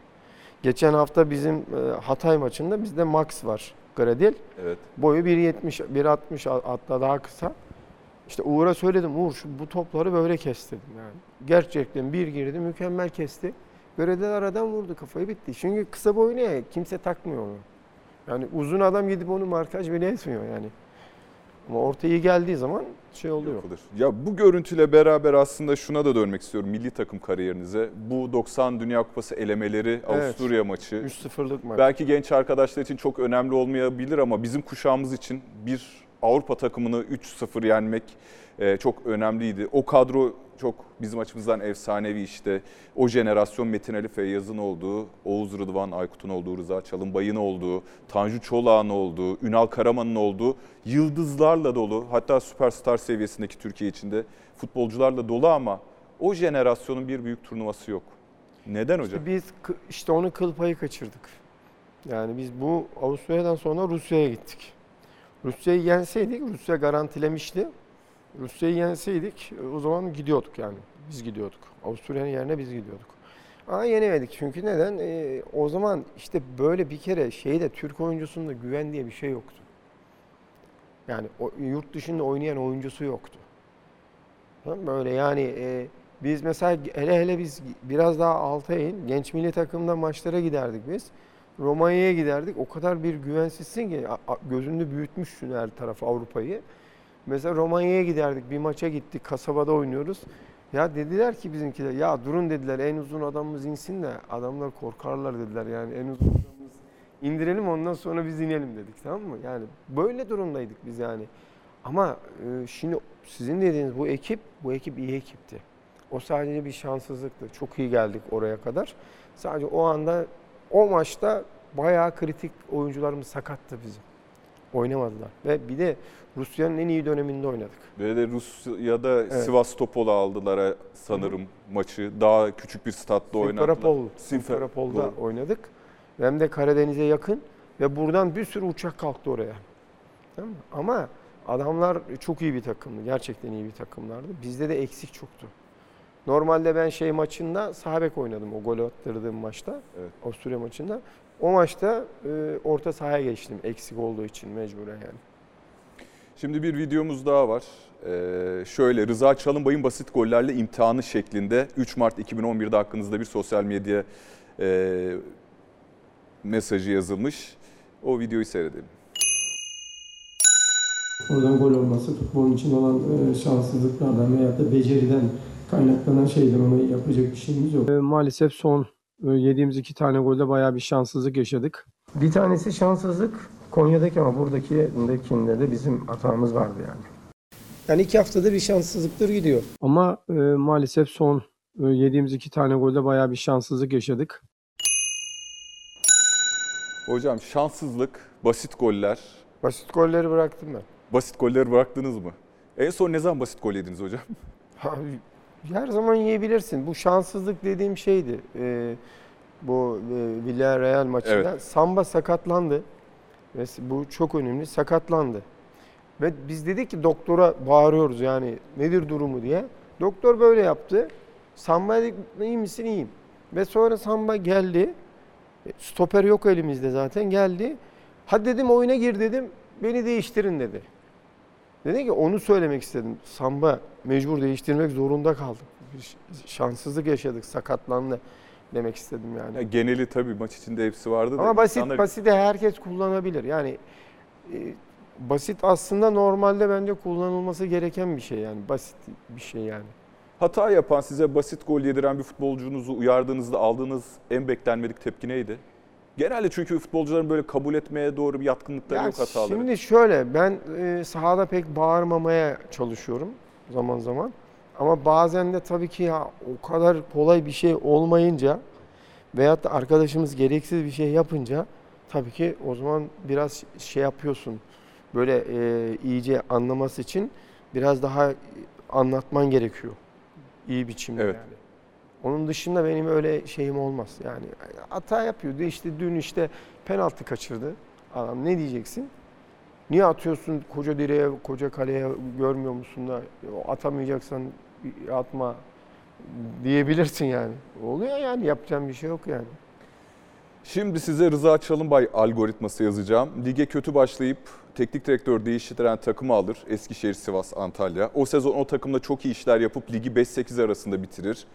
Geçen hafta bizim e, Hatay maçında bizde Max var. Gradil. Evet. Boyu 1.70, 1.60 hatta daha kısa. İşte Uğur'a söyledim. Uğur şu, bu topları böyle kes dedim yani. Gerçekten bir girdi mükemmel kesti. Gradil aradan vurdu kafayı bitti. Çünkü kısa boyunu ya kimse takmıyor onu. Yani uzun adam gidip onu markaj bile etmiyor yani. Ama orta iyi geldiği zaman şey oluyor. Yapılır. Ya bu görüntüyle beraber aslında şuna da dönmek istiyorum milli takım kariyerinize. Bu 90 Dünya Kupası elemeleri, Evet. Avusturya maçı. 3-0'lık maç. Belki genç arkadaşlar için çok önemli olmayabilir ama bizim kuşağımız için bir Avrupa takımını 3-0 yenmek e, çok önemliydi. O kadro çok bizim açımızdan efsanevi işte. O jenerasyon Metin Ali Feyyaz'ın olduğu, Oğuz Rıdvan Aykut'un olduğu, Rıza Çalınbay'ın olduğu, Tanju Çolak'ın olduğu, Ünal Karaman'ın olduğu, yıldızlarla dolu hatta süperstar seviyesindeki Türkiye içinde futbolcularla dolu ama o jenerasyonun bir büyük turnuvası yok. Neden hocam? İşte biz işte onu kıl payı kaçırdık. Yani biz bu Avusturya'dan sonra Rusya'ya gittik. Rusya'yı yenseydik, Rusya garantilemişti. Rusya'yı yenseydik e, o zaman gidiyorduk yani. Biz gidiyorduk. Avusturya'nın yerine biz gidiyorduk. Ama yenemedik çünkü neden? Ee, o zaman işte böyle bir kere şeyde Türk oyuncusunda güven diye bir şey yoktu. Yani o, yurt dışında oynayan oyuncusu yoktu. Böyle yani e, biz mesela hele hele biz biraz daha alta in genç milli takımda maçlara giderdik biz. Romanya'ya giderdik. O kadar bir güvensizsin ki gözünde büyütmüşsün her tarafı Avrupa'yı. Mesela Romanya'ya giderdik. Bir maça gittik. Kasabada oynuyoruz. Ya dediler ki bizimkiler ya durun dediler en uzun adamımız insin de adamlar korkarlar dediler yani en uzun adamımız indirelim ondan sonra biz inelim dedik tamam mı? Yani böyle durumdaydık biz yani. Ama e, şimdi sizin dediğiniz bu ekip bu ekip iyi ekipti. O sadece bir şanssızlıktı. Çok iyi geldik oraya kadar. Sadece o anda o maçta bayağı kritik oyuncularımız sakattı bizim. Oynamadılar. Ve bir de Rusya'nın en iyi döneminde oynadık. Ve de Rusya'da Evet. Sivas Topol'a aldılar e, sanırım maçı. Daha küçük bir statta oynadılar. Simferopol, Simfer- Simferopol'da oynadık. Hem de Karadeniz'e yakın ve buradan bir sürü uçak kalktı oraya. Tamam mı? Ama adamlar çok iyi bir takımdı. Gerçekten iyi bir takımlardı. Bizde de eksik çoktu. Normalde ben şey maçında sağ bek oynadım o golü attırdığım maçta. Evet. Avusturya maçında. O maçta e, orta sahaya geçtim eksik olduğu için mecburen yani. Şimdi bir videomuz daha var. Ee, şöyle Rıza Çalınbay'ın basit gollerle imtihanı şeklinde 3 Mart 2011'de hakkınızda bir sosyal medya e, mesajı yazılmış. O videoyu seyredelim. Oradan gol olması futbolun için olan e, şanssızlıklardan veya da beceriden kaynaklanan şeyler. Ona yapacak bir şeyimiz yok. Maalesef son e, yediğimiz iki tane golde bayağı bir şanssızlık yaşadık. Bir tanesi şanssızlık Konya'daki ama buradaki de de bizim hatamız vardı yani. Yani iki haftada bir şanssızlıktır gidiyor. Ama e, maalesef son e, yediğimiz iki tane golde bayağı bir şanssızlık yaşadık. Hocam şanssızlık, basit goller. Basit golleri bıraktım ben. Basit golleri bıraktınız mı? En son ne zaman basit gol yediniz hocam? Ha, her zaman yiyebilirsin. Bu şanssızlık dediğim şeydi. Ee, bu e, Villarreal maçında Evet. Samba sakatlandı. Ve bu çok önemli. Sakatlandı. Ve biz dedik ki doktora bağırıyoruz yani nedir durumu diye. Doktor böyle yaptı. Samba dedik iyi misin? İyiyim. Ve sonra Samba geldi. E, Stoper yok elimizde zaten geldi. Hadi dedim oyuna gir dedim. Beni değiştirin dedi. Dedi ki onu söylemek istedim. Samba mecbur değiştirmek zorunda kaldık. Bir şanssızlık yaşadık, sakatlandı demek istedim yani. Ya geneli tabii maç içinde hepsi vardı da. Ama basit insanlar- basit de herkes kullanabilir. Yani e, basit aslında normalde bence kullanılması gereken bir şey yani basit bir şey yani. Hata yapan, size basit gol yediren bir futbolcunuzu uyardığınızda aldığınız en beklenmedik tepki neydi? Genelde çünkü futbolcuların böyle kabul etmeye doğru bir yatkınlıkları Ya yok hataları. Şimdi şöyle ben e, sahada pek bağırmamaya çalışıyorum zaman zaman. Ama bazen de tabii ki ya o kadar kolay bir şey olmayınca veyahut da arkadaşımız gereksiz bir şey yapınca tabii ki o zaman biraz şey yapıyorsun. Böyle e, iyice anlaması için biraz daha anlatman gerekiyor. İyi biçimde Evet. yani. Onun dışında benim öyle şeyim olmaz. Yani hata yapıyordu. İşte dün işte penaltı kaçırdı. Adam ne diyeceksin? Niye atıyorsun koca direğe, koca kaleye görmüyor musun da atamayacaksan atma diyebilirsin yani. Oluyor yani yapacağım bir şey yok yani. Şimdi size Rıza Çalınbay algoritması yazacağım. Lige kötü başlayıp teknik direktör değiştiren takımı alır. Eskişehir, Sivas, Antalya. O sezon o takımda çok iyi işler yapıp ligi 5-8 arasında bitirir.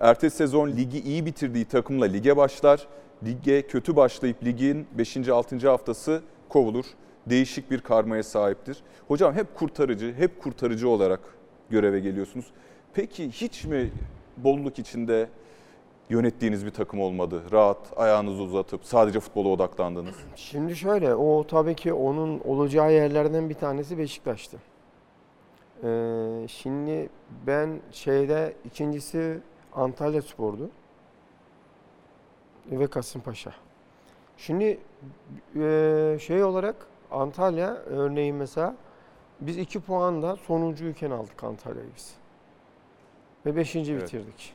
Ertesi sezon ligi iyi bitirdiği takımla lige başlar. Lige kötü başlayıp ligin 5. 6. haftası kovulur. Değişik bir karmaya sahiptir. Hocam hep kurtarıcı, hep kurtarıcı olarak göreve geliyorsunuz. Peki hiç mi bolluk içinde yönettiğiniz bir takım olmadı? Rahat ayağınızı uzatıp sadece futbola odaklandınız. Şimdi şöyle o tabii ki onun olacağı yerlerden bir tanesi Beşiktaş'tı. Ee, şimdi ben şeyde ikincisi Antalya Spor'du ve Kasımpaşa. Şimdi e, şey olarak Antalya örneğin mesela biz iki puanla sonuncuyken aldık Antalya'yı biz. Ve beşinci Evet. bitirdik.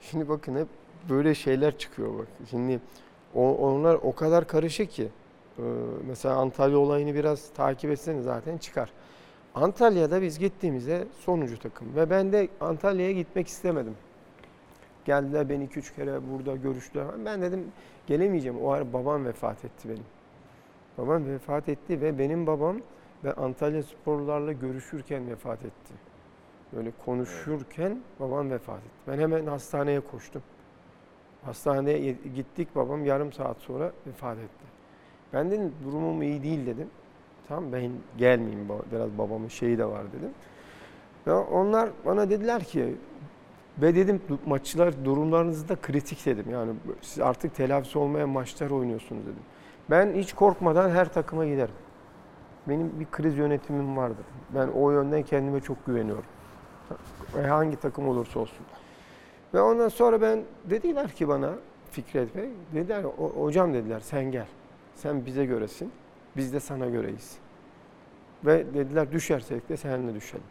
Şimdi bakın hep böyle şeyler çıkıyor bak. Şimdi onlar o kadar karışık ki. Ee, mesela Antalya olayını biraz takip etseniz zaten çıkar. Antalya'da biz gittiğimizde sonuncu takım ve ben de Antalya'ya gitmek istemedim. Geldiler beni 2-3 kere burada görüştüler. Ben dedim gelemeyeceğim. O ara babam vefat etti benim. Babam vefat etti ve benim babam ve Antalya sporlularla görüşürken vefat etti. Böyle konuşurken babam vefat etti. Ben hemen hastaneye koştum. Hastaneye ye- gittik babam yarım saat sonra vefat etti. Ben dedim durumum iyi değil dedim. Tamam ben gelmeyeyim biraz babamın şeyi de var dedim. Ve onlar bana dediler ki ve dedim "du- maççılar durumlarınız da kritik dedim. Yani siz artık telafisi olmayan maçlar oynuyorsunuz dedim. Ben hiç korkmadan her takıma giderim. Benim bir kriz yönetimim vardır. Ben o yönden kendime çok güveniyorum. Ve hangi takım olursa olsun. Ve ondan sonra ben dediler ki bana Fikret Bey, dediler "O- hocam dediler sen gel. Sen bize göresin. Biz de sana göreyiz. Ve dediler düşersek de seninle düşelim.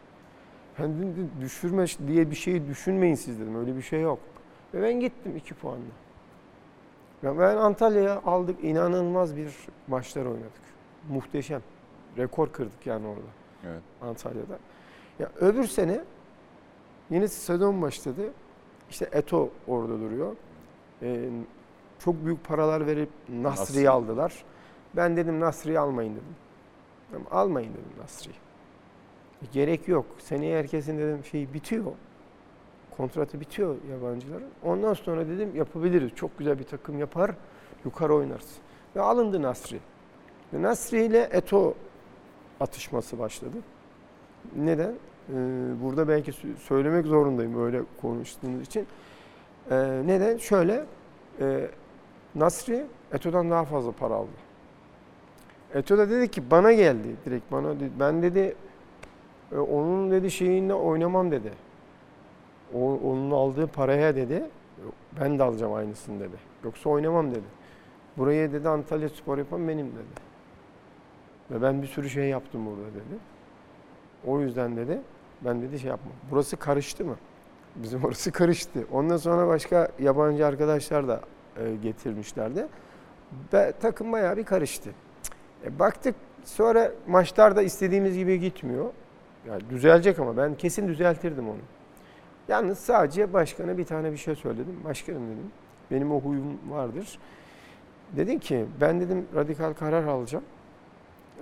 Ben dedim, düşürme diye bir şeyi düşünmeyin siz dedim. Öyle bir şey yok. Ve ben gittim iki puanla. Ve ben Antalya'ya aldık. inanılmaz bir maçlar oynadık. Muhteşem. Rekor kırdık yani orada. Evet. Antalya'da. Ya öbür sene yeni sezon başladı. İşte Eto orada duruyor. Ee, çok büyük paralar verip Nasri'yi Nasri. aldılar. Ben dedim Nasri'yi almayın dedim. Almayın dedim Nasri'yi. Gerek yok. Seneye herkesin dedim şey bitiyor. Kontratı bitiyor yabancıların. Ondan sonra dedim yapabiliriz. Çok güzel bir takım yapar. Yukarı oynarız. Ve alındı Nasri. Ve Nasri ile Eto atışması başladı. Neden? Ee, burada belki sö- söylemek zorundayım öyle konuştuğunuz için. Ee, neden? Şöyle, e, Nasri Eto'dan daha fazla para aldı. Eto da dedi ki bana geldi direkt bana dedi. Ben dedi e, onun dedi şeyinle oynamam dedi. O, onun aldığı paraya dedi ben de alacağım aynısını dedi. Yoksa oynamam dedi. Buraya dedi Antalya Spor yapan benim dedi. Ve ben bir sürü şey yaptım burada dedi. O yüzden dedi ben dedi şey yapmam. Burası karıştı mı? Bizim orası karıştı. Ondan sonra başka yabancı arkadaşlar da e, getirmişlerdi. Ve takım bayağı bir karıştı. E, baktık sonra maçlarda istediğimiz gibi gitmiyor. Yani düzelecek ama ben kesin düzeltirdim onu. Yalnız sadece başkana bir tane bir şey söyledim. Başkanım dedim. Benim o huyum vardır. Dedim ki ben dedim radikal karar alacağım.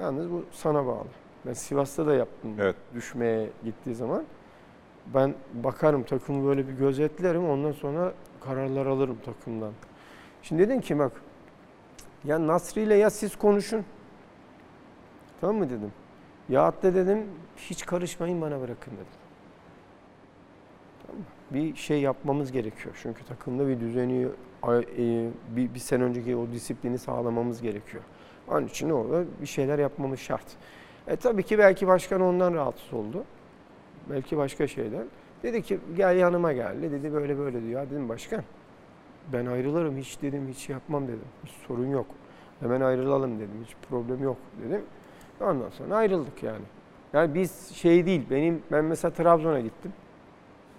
Yalnız bu sana bağlı. Ben Sivas'ta da yaptım Evet. düşmeye gittiği zaman. Ben bakarım takımı böyle bir gözetlerim ondan sonra kararlar alırım takımdan. Şimdi dedim ki bak ya Nasri ile ya siz konuşun. Tamam mı dedim. Ya da dedim hiç karışmayın bana bırakın dedim. Tamam? Bir şey yapmamız gerekiyor. Çünkü takımda bir düzeni, e, bir, bir sene önceki o disiplini sağlamamız gerekiyor. Onun için orada bir şeyler yapmamız şart. E tabii ki belki başkan ondan rahatsız oldu. Belki başka şeyden. Dedi ki gel yanıma gel. Dedi böyle böyle diyor. Dedim başkan ben ayrılırım hiç dedim hiç yapmam dedim. Hiç sorun yok. Hemen ayrılalım dedim. Hiç problem yok dedim. Ondan sonra ayrıldık yani. Yani biz şey değil benim ben mesela Trabzon'a gittim.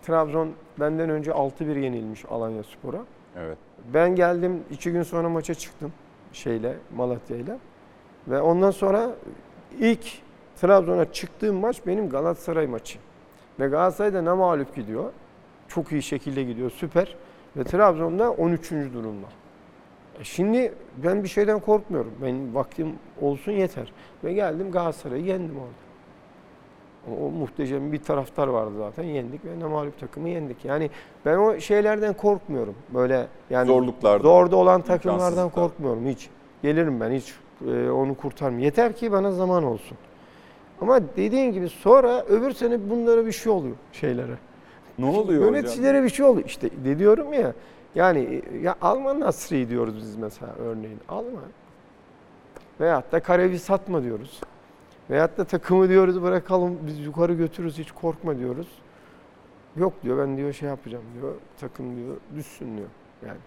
Trabzon benden önce 6-1 yenilmiş Alanya Spor'a. Evet. Ben geldim iki gün sonra maça çıktım şeyle Malatya'yla. Ve ondan sonra ilk Trabzon'a çıktığım maç benim Galatasaray maçı. Ve Galatasaray'da ne mağlup gidiyor. Çok iyi şekilde gidiyor süper. Ve Trabzon'da 13. durumda. E Şimdi ben bir şeyden korkmuyorum. Benim vaktim olsun yeter. Ve geldim Galatasaray'ı yendim orada. O, o muhteşem bir taraftar vardı zaten. Yendik ve ne mağlup takımı yendik. Yani ben o şeylerden korkmuyorum. Böyle yani Zorluklardan, Zorda olan takımlardan korkmuyorum hiç. Gelirim ben hiç e, onu kurtarmıyorum. Yeter ki bana zaman olsun. Ama dediğin gibi sonra öbür sene bunlara bir şey oluyor şeylere. Ne oluyor hocam? Yöneticilere bir şey oluyor. İşte de diyorum ya. Yani e, ya Alman Nasri diyoruz biz mesela örneğin. Alman. Veyahut da Karevi satma diyoruz. Veyahut da takımı diyoruz bırakalım biz yukarı götürürüz hiç korkma diyoruz. Yok diyor ben diyor şey yapacağım diyor. Takım diyor düşsün diyor. Yani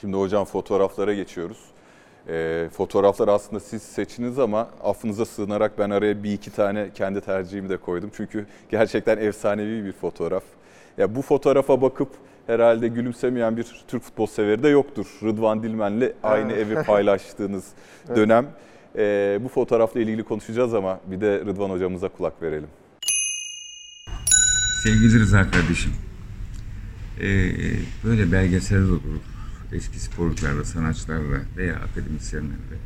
Şimdi hocam fotoğraflara geçiyoruz. Ee, fotoğraflar aslında siz seçiniz ama affınıza sığınarak ben araya bir iki tane kendi tercihimi de koydum. Çünkü gerçekten efsanevi bir fotoğraf. Ya bu fotoğrafa bakıp herhalde gülümsemeyen bir Türk futbol severi de yoktur. Rıdvan Dilmen'le aynı evi paylaştığınız Evet. Ee, bu fotoğrafla ilgili konuşacağız ama bir de Rıdvan hocamıza kulak verelim. Sevgili Rıza kardeşim, ee, böyle belgeseller olur, eski sporcularla, sanatçılarla veya akademisyenlerle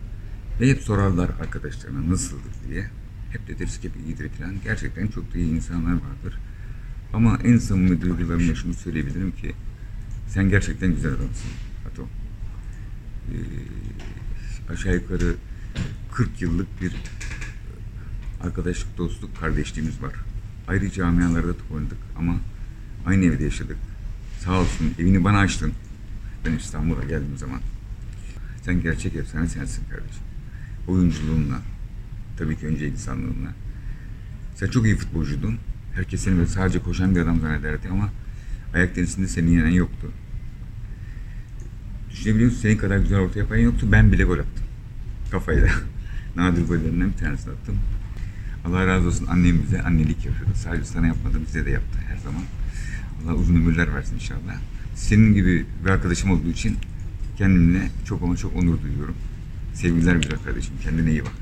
ve hep sorarlar arkadaşlarına nasıldır diye. Hep de deriz ki iyidir falan. Gerçekten çok da iyi insanlar vardır. Ama en samimi duygularımla şunu söyleyebilirim ki Sen gerçekten güzel adamsın Atom. Ee, aşağı yukarı 40 yıllık bir arkadaşlık, dostluk, kardeşliğimiz var. Ayrı camialarda top oynadık ama aynı evde yaşadık. Sağ olsun evini bana açtın. Ben İstanbul'a geldiğim zaman. Sen gerçek efsane sensin kardeşim. Oyunculuğunla, tabii ki önce insanlığınla. Sen çok iyi futbolcuydun. Herkes seni böyle sadece koşan bir adam zannederdi ama ayak tenisinde seni yenen yoktu. Düşünebiliyor musun? Senin kadar güzel orta yapan yoktu. Ben bile gol attım. Kafayla. Nadir gollerinden bir tanesini attım. Allah razı olsun annem bize annelik yapıyordu. Sadece sana yapmadı bize de yaptı her zaman. Allah uzun ömürler versin inşallah. Senin gibi bir arkadaşım olduğu için kendimle çok ama çok onur duyuyorum. Sevgiler güzel kardeşim. Kendine iyi bak.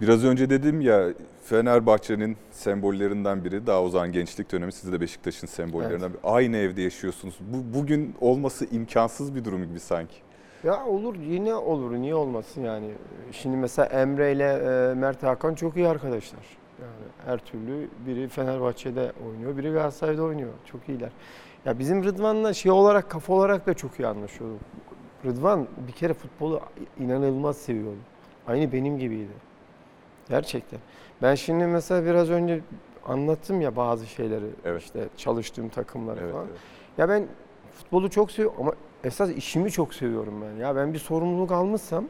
Biraz önce dedim ya Fenerbahçe'nin sembollerinden biri daha o zaman gençlik dönemi siz de Beşiktaş'ın sembollerinden biri. Aynı evde yaşıyorsunuz. Bu bugün olması imkansız bir durum gibi sanki. Ya olur yine olur niye olmasın yani. Şimdi mesela Emre ile e, Mert Hakan çok iyi arkadaşlar. Yani her türlü biri Fenerbahçe'de oynuyor, biri Galatasaray'da oynuyor. Çok iyiler. Ya bizim Rıdvan'la şey olarak kafa olarak da çok iyi anlaşıyorduk. Rıdvan bir kere futbolu inanılmaz seviyordu. Aynı benim gibiydi. Gerçekten. Ben şimdi mesela biraz önce anlattım ya bazı şeyleri. Evet. işte çalıştığım takımları Evet, falan. evet. Ya ben futbolu çok seviyorum ama esas işimi çok seviyorum ben. Ya ben bir sorumluluk almışsam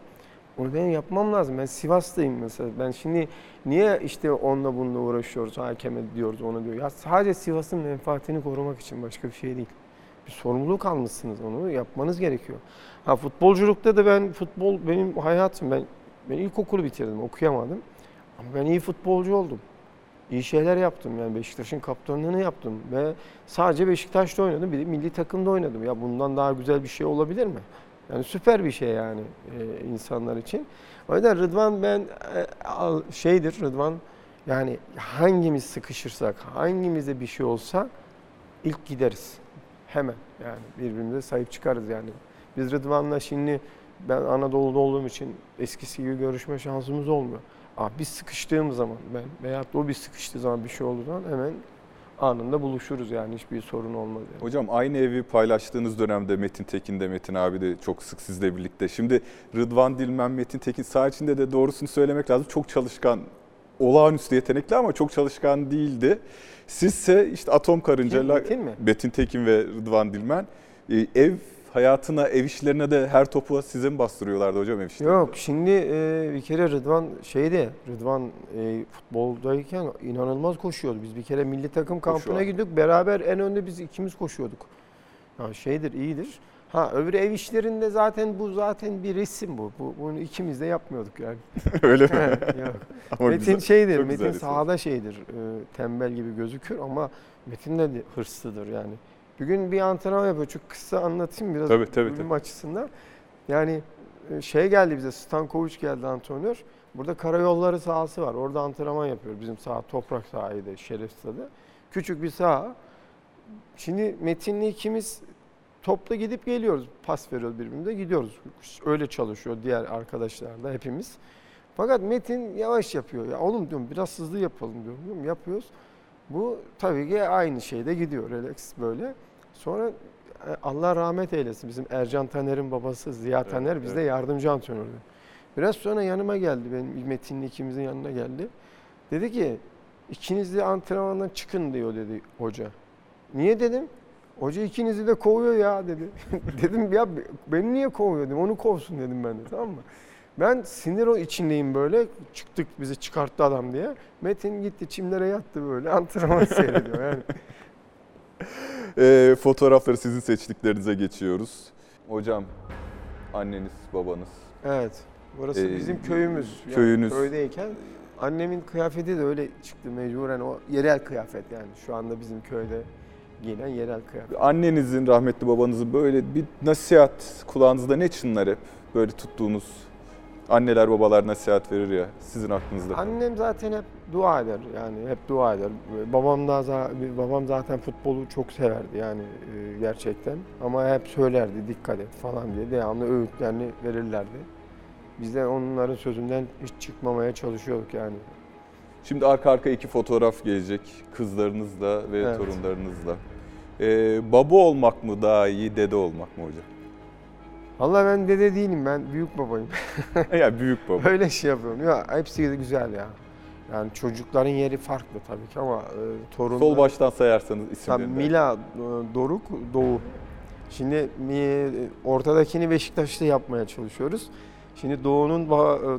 onu benim yapmam lazım. Ben Sivas'tayım mesela. Ben şimdi niye işte onunla bununla uğraşıyoruz, hakeme diyoruz, onu diyor. Ya sadece Sivas'ın menfaatini korumak için başka bir şey değil. Bir sorumluluk almışsınız onu yapmanız gerekiyor. Ha futbolculukta da ben futbol benim hayatım. Ben ben ilkokulu bitirdim, okuyamadım. Ama ben iyi futbolcu oldum. İyi şeyler yaptım yani Beşiktaş'ın kaptanlığını yaptım ve sadece Beşiktaş'ta oynadım bir de milli takımda oynadım. Ya bundan daha güzel bir şey olabilir mi? Yani süper bir şey yani e, insanlar için. O yüzden Rıdvan ben e, şeydir Rıdvan yani hangimiz sıkışırsak, hangimize bir şey olsa ilk gideriz. Hemen yani birbirimize sahip çıkarız yani. Biz Rıdvan'la şimdi ben Anadolu'da olduğum için eskisi gibi görüşme şansımız olmuyor. Abi biz sıkıştığımız zaman ben veyahut da o bir sıkıştığı zaman bir şey olduğu zaman hemen anında buluşuruz yani hiçbir sorun olmaz. Yani. Hocam aynı evi paylaştığınız dönemde Metin Tekin de Metin abi de çok sık sizle birlikte. Şimdi Rıdvan Dilmen, Metin Tekin saha içinde de doğrusunu söylemek lazım. Çok çalışkan, olağanüstü yetenekli ama çok çalışkan değildi. Sizse işte Atom Karınca, La- Metin mi? Metin Tekin ve Rıdvan Dilmen e, ev hayatına, ev işlerine de her topu size mi bastırıyorlardı hocam ev işlerinde? Yok şimdi e, bir kere Rıdvan şeydi Rıdvan e, futboldayken inanılmaz koşuyordu. Biz bir kere milli takım kampına Koşuyor. gidiyorduk. Beraber en önde biz ikimiz koşuyorduk. Ya şeydir iyidir. Ha öbür ev işlerinde zaten bu zaten bir resim bu. bu bunu ikimiz de yapmıyorduk yani. Öyle mi? Ama Metin güzel- şeydir, Metin sahada şeydir, e, tembel gibi gözükür ama Metin de hırslıdır yani. Bir gün bir antrenman yapıyor, çok kısa anlatayım biraz Tabii, tabii, bölüm tabii. açısından. Yani e, şey geldi bize, Stankovic geldi antrenör. Burada karayolları sahası var, orada antrenman yapıyor. Bizim saha toprak sahaydı, Şeref Stadı. Küçük bir saha. Şimdi Metin'le ikimiz topla gidip geliyoruz. Pas veriyoruz birbirimize gidiyoruz. Öyle çalışıyor diğer arkadaşlar da hepimiz. Fakat Metin yavaş yapıyor. Ya oğlum diyorum biraz hızlı yapalım diyorum. diyorum. Yapıyoruz. Bu tabii ki aynı şeyde gidiyor relax böyle. Sonra e, Allah rahmet eylesin bizim Ercan Taner'in babası Ziya Evet, Taner bizde evet. yardımcı antrenördü. Biraz sonra yanıma geldi benim Metin'le ikimizin yanına geldi. Dedi ki ikiniz de antrenmandan çıkın diyor dedi hoca. Niye dedim? Hoca ikinizi de kovuyor ya dedi. dedim ya beni niye kovuyor dedim. Onu kovsun dedim ben de tamam mı? Ben sinir o içindeyim böyle. Çıktık bizi çıkarttı adam diye. Metin gitti çimlere yattı böyle. Antrenman seyrediyor yani. E, fotoğrafları sizin seçtiklerinize geçiyoruz. Hocam, anneniz, babanız. Evet. Burası Ee, bizim köyümüz. Yani köyünüz. Köydeyken annemin kıyafeti de öyle çıktı mecburen o yerel kıyafet yani. Şu anda bizim köyde giyinen yerel kıyafet. Annenizin, rahmetli babanızın böyle bir nasihat kulağınızda ne çınlar hep? Böyle tuttuğunuz anneler babalar nasihat verir ya sizin aklınızda. Annem zaten hep dua eder yani hep dua eder. Babam da babam zaten futbolu çok severdi yani e, gerçekten. Ama hep söylerdi dikkat et falan diye devamlı öğütlerini verirlerdi. Biz de onların sözünden hiç çıkmamaya çalışıyorduk yani. Şimdi arka arka iki fotoğraf gelecek. Kızlarınızla ve Evet. torunlarınızla. Ee, baba olmak mı daha iyi, dede olmak mı hocam? Vallahi ben dede değilim ben büyük babayım. yani büyük baba. Öyle şey yapıyorum. Ya hepsi de güzel ya. Yani çocukların yeri farklı tabii ki ama e, torunlar... Sol baştan sayarsanız Tabii isimlerini. Mila, e, Doruk, Doğu. Şimdi mi- ortadakini Beşiktaş'ta yapmaya çalışıyoruz. Şimdi Doğu'nun e,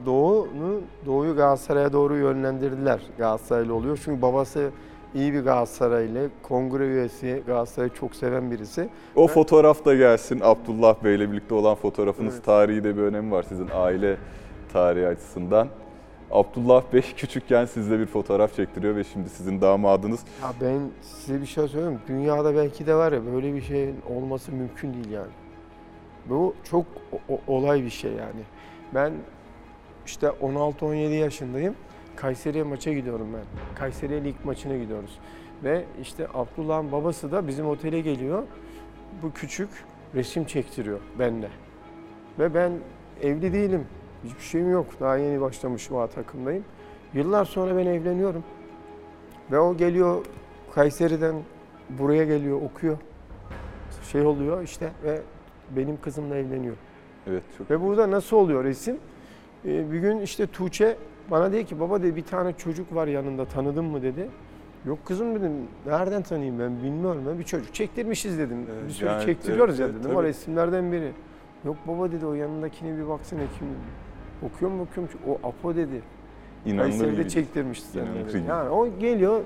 Doğu'nu Doğu'yu Galatasaray'a doğru yönlendirdiler. Galatasaraylı oluyor. Çünkü babası iyi bir Galatasaraylı, kongre üyesi, Galatasaray'ı çok seven birisi. O fotoğraf da gelsin. Abdullah Bey'le birlikte olan fotoğrafınız Evet. tarihi de bir önemi var sizin aile tarihi açısından. Abdullah Bey küçükken sizle bir fotoğraf çektiriyor ve şimdi sizin damadınız. Ya ben size bir şey söyleyeyim. Dünyada belki de var ya böyle bir şeyin olması mümkün değil yani. Bu çok olay bir şey yani. Ben işte 16-17 yaşındayım. Kayseri'ye maça gidiyorum ben. Kayseri'ye lig maçına gidiyoruz. Ve işte Abdullah'ın babası da bizim otele geliyor. Bu küçük resim çektiriyor benimle. Ve ben evli değilim. Hiçbir şeyim yok. Daha yeni başlamışım A takımdayım. Yıllar sonra ben evleniyorum. Ve o geliyor Kayseri'den buraya geliyor, okuyor. Şey oluyor işte ve benim kızımla evleniyor. Evet çok Ve burada nasıl oluyor resim? Ee, bir gün işte Tuğçe bana dedi ki baba dedi bir tane çocuk var yanında tanıdın mı dedi. Yok kızım dedim nereden tanıyayım ben bilmiyorum ben bir çocuk çektirmişiz dedim. Evet, bir sürü yani, çektiriyoruz evet, ya evet, dedim o resimlerden biri. Yok baba dedi o yanındakine bir baksana kim. Okuyor mu o Apo dedi. inanılır gibi. çektirmişti İnanılır dedi. gibi. Yani o geliyor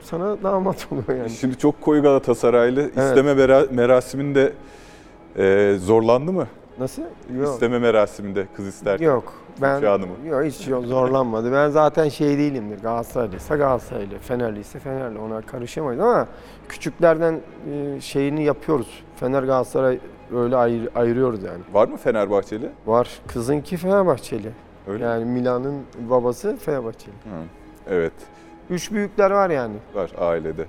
sana damat oluyor yani. Şimdi çok koyu Galatasaraylı. İsteme mera- merasiminde e, zorlandı mı? Nasıl? Yok. İsteme merasiminde kız isterken. Yok. Ben Hanım'ı. yok hiç zorlanmadı. Ben zaten şey değilimdir. Galatasaraylıysa Galatasaraylı, Fenerliyse Fenerli. Ona karışamayız ama küçüklerden e, şeyini yapıyoruz. Fener Galatasaray öyle ayır, ayırıyoruz yani. Var mı Fenerbahçeli? Var. Kızınki Fenerbahçeli. Öyle? Yani Milan'ın babası Fenerbahçeli. Hı, Evet. Üç büyükler var yani. var ailede.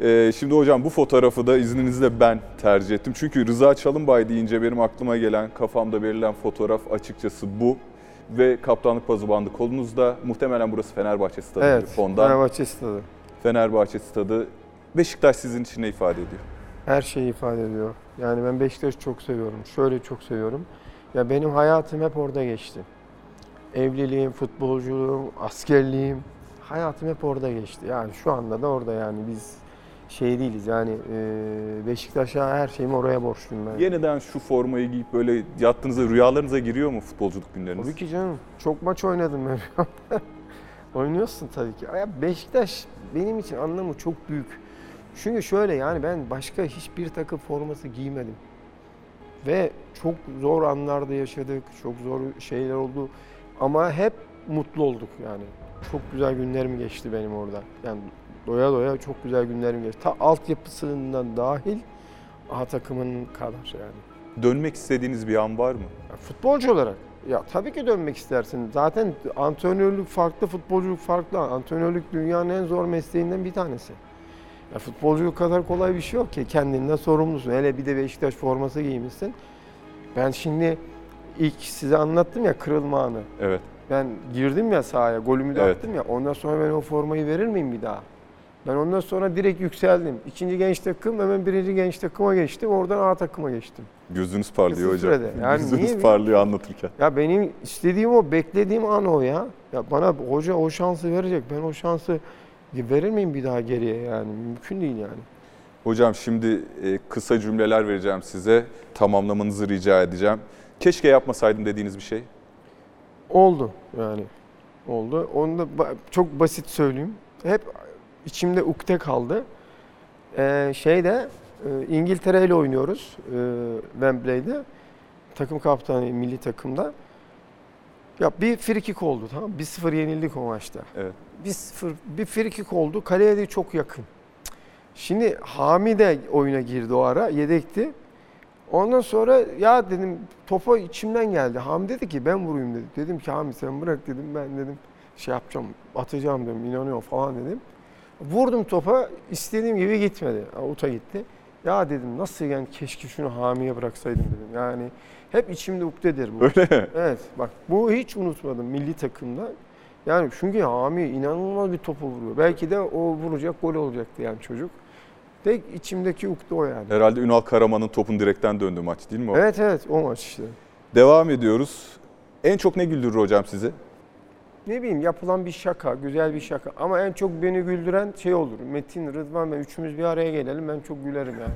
Ee, şimdi hocam bu fotoğrafı da izninizle ben tercih ettim. Çünkü Rıza Çalınbay deyince benim aklıma gelen, kafamda belirlen fotoğraf açıkçası bu. Ve kaptanlık pazı bandı kolunuzda. Muhtemelen burası Fenerbahçe stadı Evet. fondan. Fenerbahçe stadı. Fenerbahçe stadı. Beşiktaş sizin için ne ifade ediyor? Her şeyi ifade ediyor. Yani ben Beşiktaş'ı çok seviyorum. Şöyle çok seviyorum. Ya benim hayatım hep orada geçti. Evliliğim, futbolculuğum, askerliğim, hayatım hep orada geçti. Yani şu anda da orada yani biz şey değiliz yani e, Beşiktaş'a her şeyimi oraya borçluyum ben. Yeniden şu formayı giyip böyle yattığınızda rüyalarınıza giriyor mu futbolculuk günleriniz? Tabii ki canım. Çok maç oynadım ben. Oynuyorsun tabii ki. Ya Beşiktaş benim için anlamı çok büyük. Çünkü şöyle yani ben başka hiçbir takım forması giymedim. Ve çok zor anlarda yaşadık, çok zor şeyler oldu. Ama hep mutlu olduk yani. Çok güzel günlerim geçti benim orada. Yani doya doya çok güzel günlerim geçti. Ta altyapısından dahil A takımının kadar yani. Dönmek istediğiniz bir an var mı? Ya Futbolcu olarak ya tabii ki dönmek istersin. Zaten antrenörlük farklı, futbolculuk farklı. Antrenörlük dünyanın en zor mesleğinden bir tanesi. Ya futbolculuk kadar kolay bir şey yok ki. Kendinden sorumlusun. Hele bir de Beşiktaş forması giymişsin. Ben şimdi ilk size anlattım ya kırılma anı. Evet. Ben girdim ya sahaya, golümü de Evet. attım ya. Ondan sonra ben o formayı verir miyim bir daha? Ben ondan sonra direkt yükseldim. İkinci genç takım hemen birinci genç takıma geçtim. Oradan A takıma geçtim. Gözünüz parlıyor Kısa hocam. sürede. Yani Gözünüz niye- parlıyor anlatırken. Ya benim istediğim o, beklediğim an o ya. Ya bana hoca o şansı verecek. Ben o şansı verir miyim bir daha geriye yani? Mümkün değil yani. Hocam şimdi e, kısa cümleler vereceğim size. Tamamlamanızı rica edeceğim. Keşke yapmasaydım dediğiniz bir şey. Oldu yani. Oldu. Onu da çok basit söyleyeyim. Hep içimde ukde kaldı. Ee, şeyde e, İngiltere ile oynuyoruz e, Wembley'de. Takım kaptanı milli takımda. Ya bir frikik oldu tamam mı? 1-0 yenildik o maçta. Evet. 1-0 bir frikik oldu. Kaleye de çok yakın. Şimdi Hami de oyuna girdi o ara. Yedekti. Ondan sonra ya dedim topa içimden geldi. Hami dedi ki ben vurayım dedi. Dedim ki Hami sen bırak dedim. Ben dedim şey yapacağım atacağım dedim. inanıyorum falan dedim. Vurdum topa istediğim gibi gitmedi. Avuta gitti. Ya dedim nasıl yani keşke şunu Hami'ye bıraksaydım dedim. Yani hep içimde ukdedir bu. Öyle mi? Evet bak bu hiç unutmadım milli takımda. Yani çünkü Hami inanılmaz bir topu vuruyor. Belki de o vuracak gol olacaktı yani çocuk. Tek içimdeki ukde o yani. Herhalde Ünal Karaman'ın topun direkten döndüğü maç değil mi o? Evet evet o maç işte. Devam ediyoruz. En çok ne güldürür hocam sizi? Ne bileyim yapılan bir şaka, güzel bir şaka. Ama en çok beni güldüren şey olur. Metin, Rıdvan ve üçümüz bir araya gelelim ben çok gülerim yani.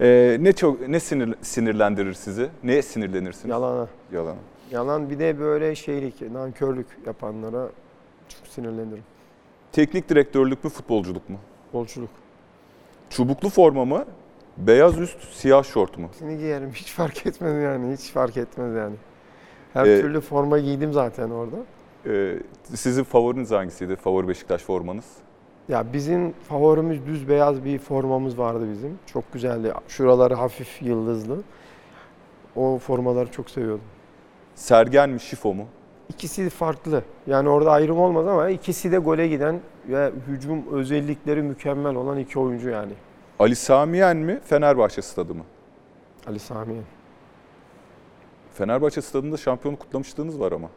Ee, ne çok ne sinir, sinirlendirir sizi? Neye sinirlenirsiniz? Yalana. Yalan. Yalan bir de böyle şeylik, nankörlük yapanlara çok sinirlenirim. Teknik direktörlük mü, futbolculuk mu? Bolçuluk. Çubuklu forma mı, beyaz üst, siyah şort mu? Seni giyerim hiç fark etmez yani. Hiç fark etmez yani. Her Ee, türlü forma giydim zaten orada. Ee, sizin favoriniz hangisiydi? Favori Beşiktaş formanız? Ya bizim favorimiz düz beyaz bir formamız vardı bizim. Çok güzeldi. Şuraları hafif yıldızlı. O formaları çok seviyordum. Sergen mi, Şifo mu? İkisi farklı. Yani orada ayrım olmaz ama ikisi de gole giden ve hücum özellikleri mükemmel olan iki oyuncu yani. Ali Samiyen mi, Fenerbahçe stadı mı? Ali Sami'ye. Fenerbahçe stadında şampiyonu kutlamışlığınız var ama.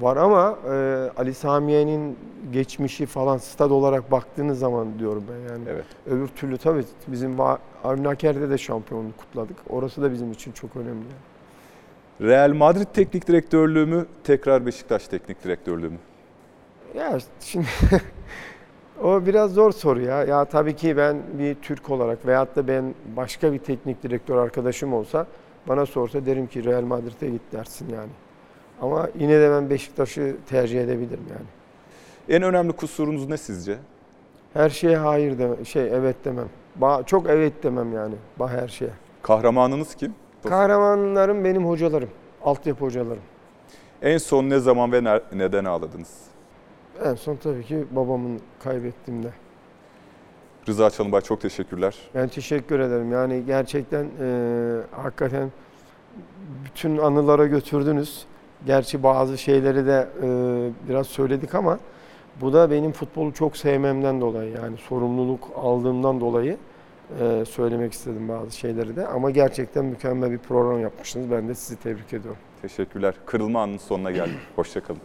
Var ama e, Ali Samiye'nin geçmişi falan stad olarak baktığınız zaman diyorum ben yani. Evet. Öbür türlü tabii bizim Va- Avni Aker'de de şampiyonluk kutladık. Orası da bizim için çok önemli. Real Madrid teknik direktörlüğü mü, tekrar Beşiktaş teknik direktörlüğü mü? Ya şimdi o biraz zor soru ya. Ya tabii ki ben bir Türk olarak veyahut da ben başka bir teknik direktör arkadaşım olsa bana sorsa derim ki Real Madrid'e git dersin yani. Ama yine de ben Beşiktaş'ı tercih edebilirim yani. En önemli kusurunuz ne sizce? Her şeye hayır de şey evet demem. Ba- çok evet demem yani. Ba her şeye. Kahramanınız kim? Kahramanlarım benim hocalarım. Altyapı hocalarım. En son ne zaman ve neden ağladınız? En son tabii ki babamın kaybettiğimde. Rıza Çalınbay çok teşekkürler. Ben teşekkür ederim. Yani gerçekten e, hakikaten bütün anılara götürdünüz. Gerçi bazı şeyleri de e, biraz söyledik ama bu da benim futbolu çok sevmemden dolayı yani sorumluluk aldığımdan dolayı e, söylemek istedim bazı şeyleri de. Ama gerçekten mükemmel bir program yapmışsınız. Ben de sizi tebrik ediyorum. Teşekkürler. Kırılma anının sonuna geldik. Hoşçakalın.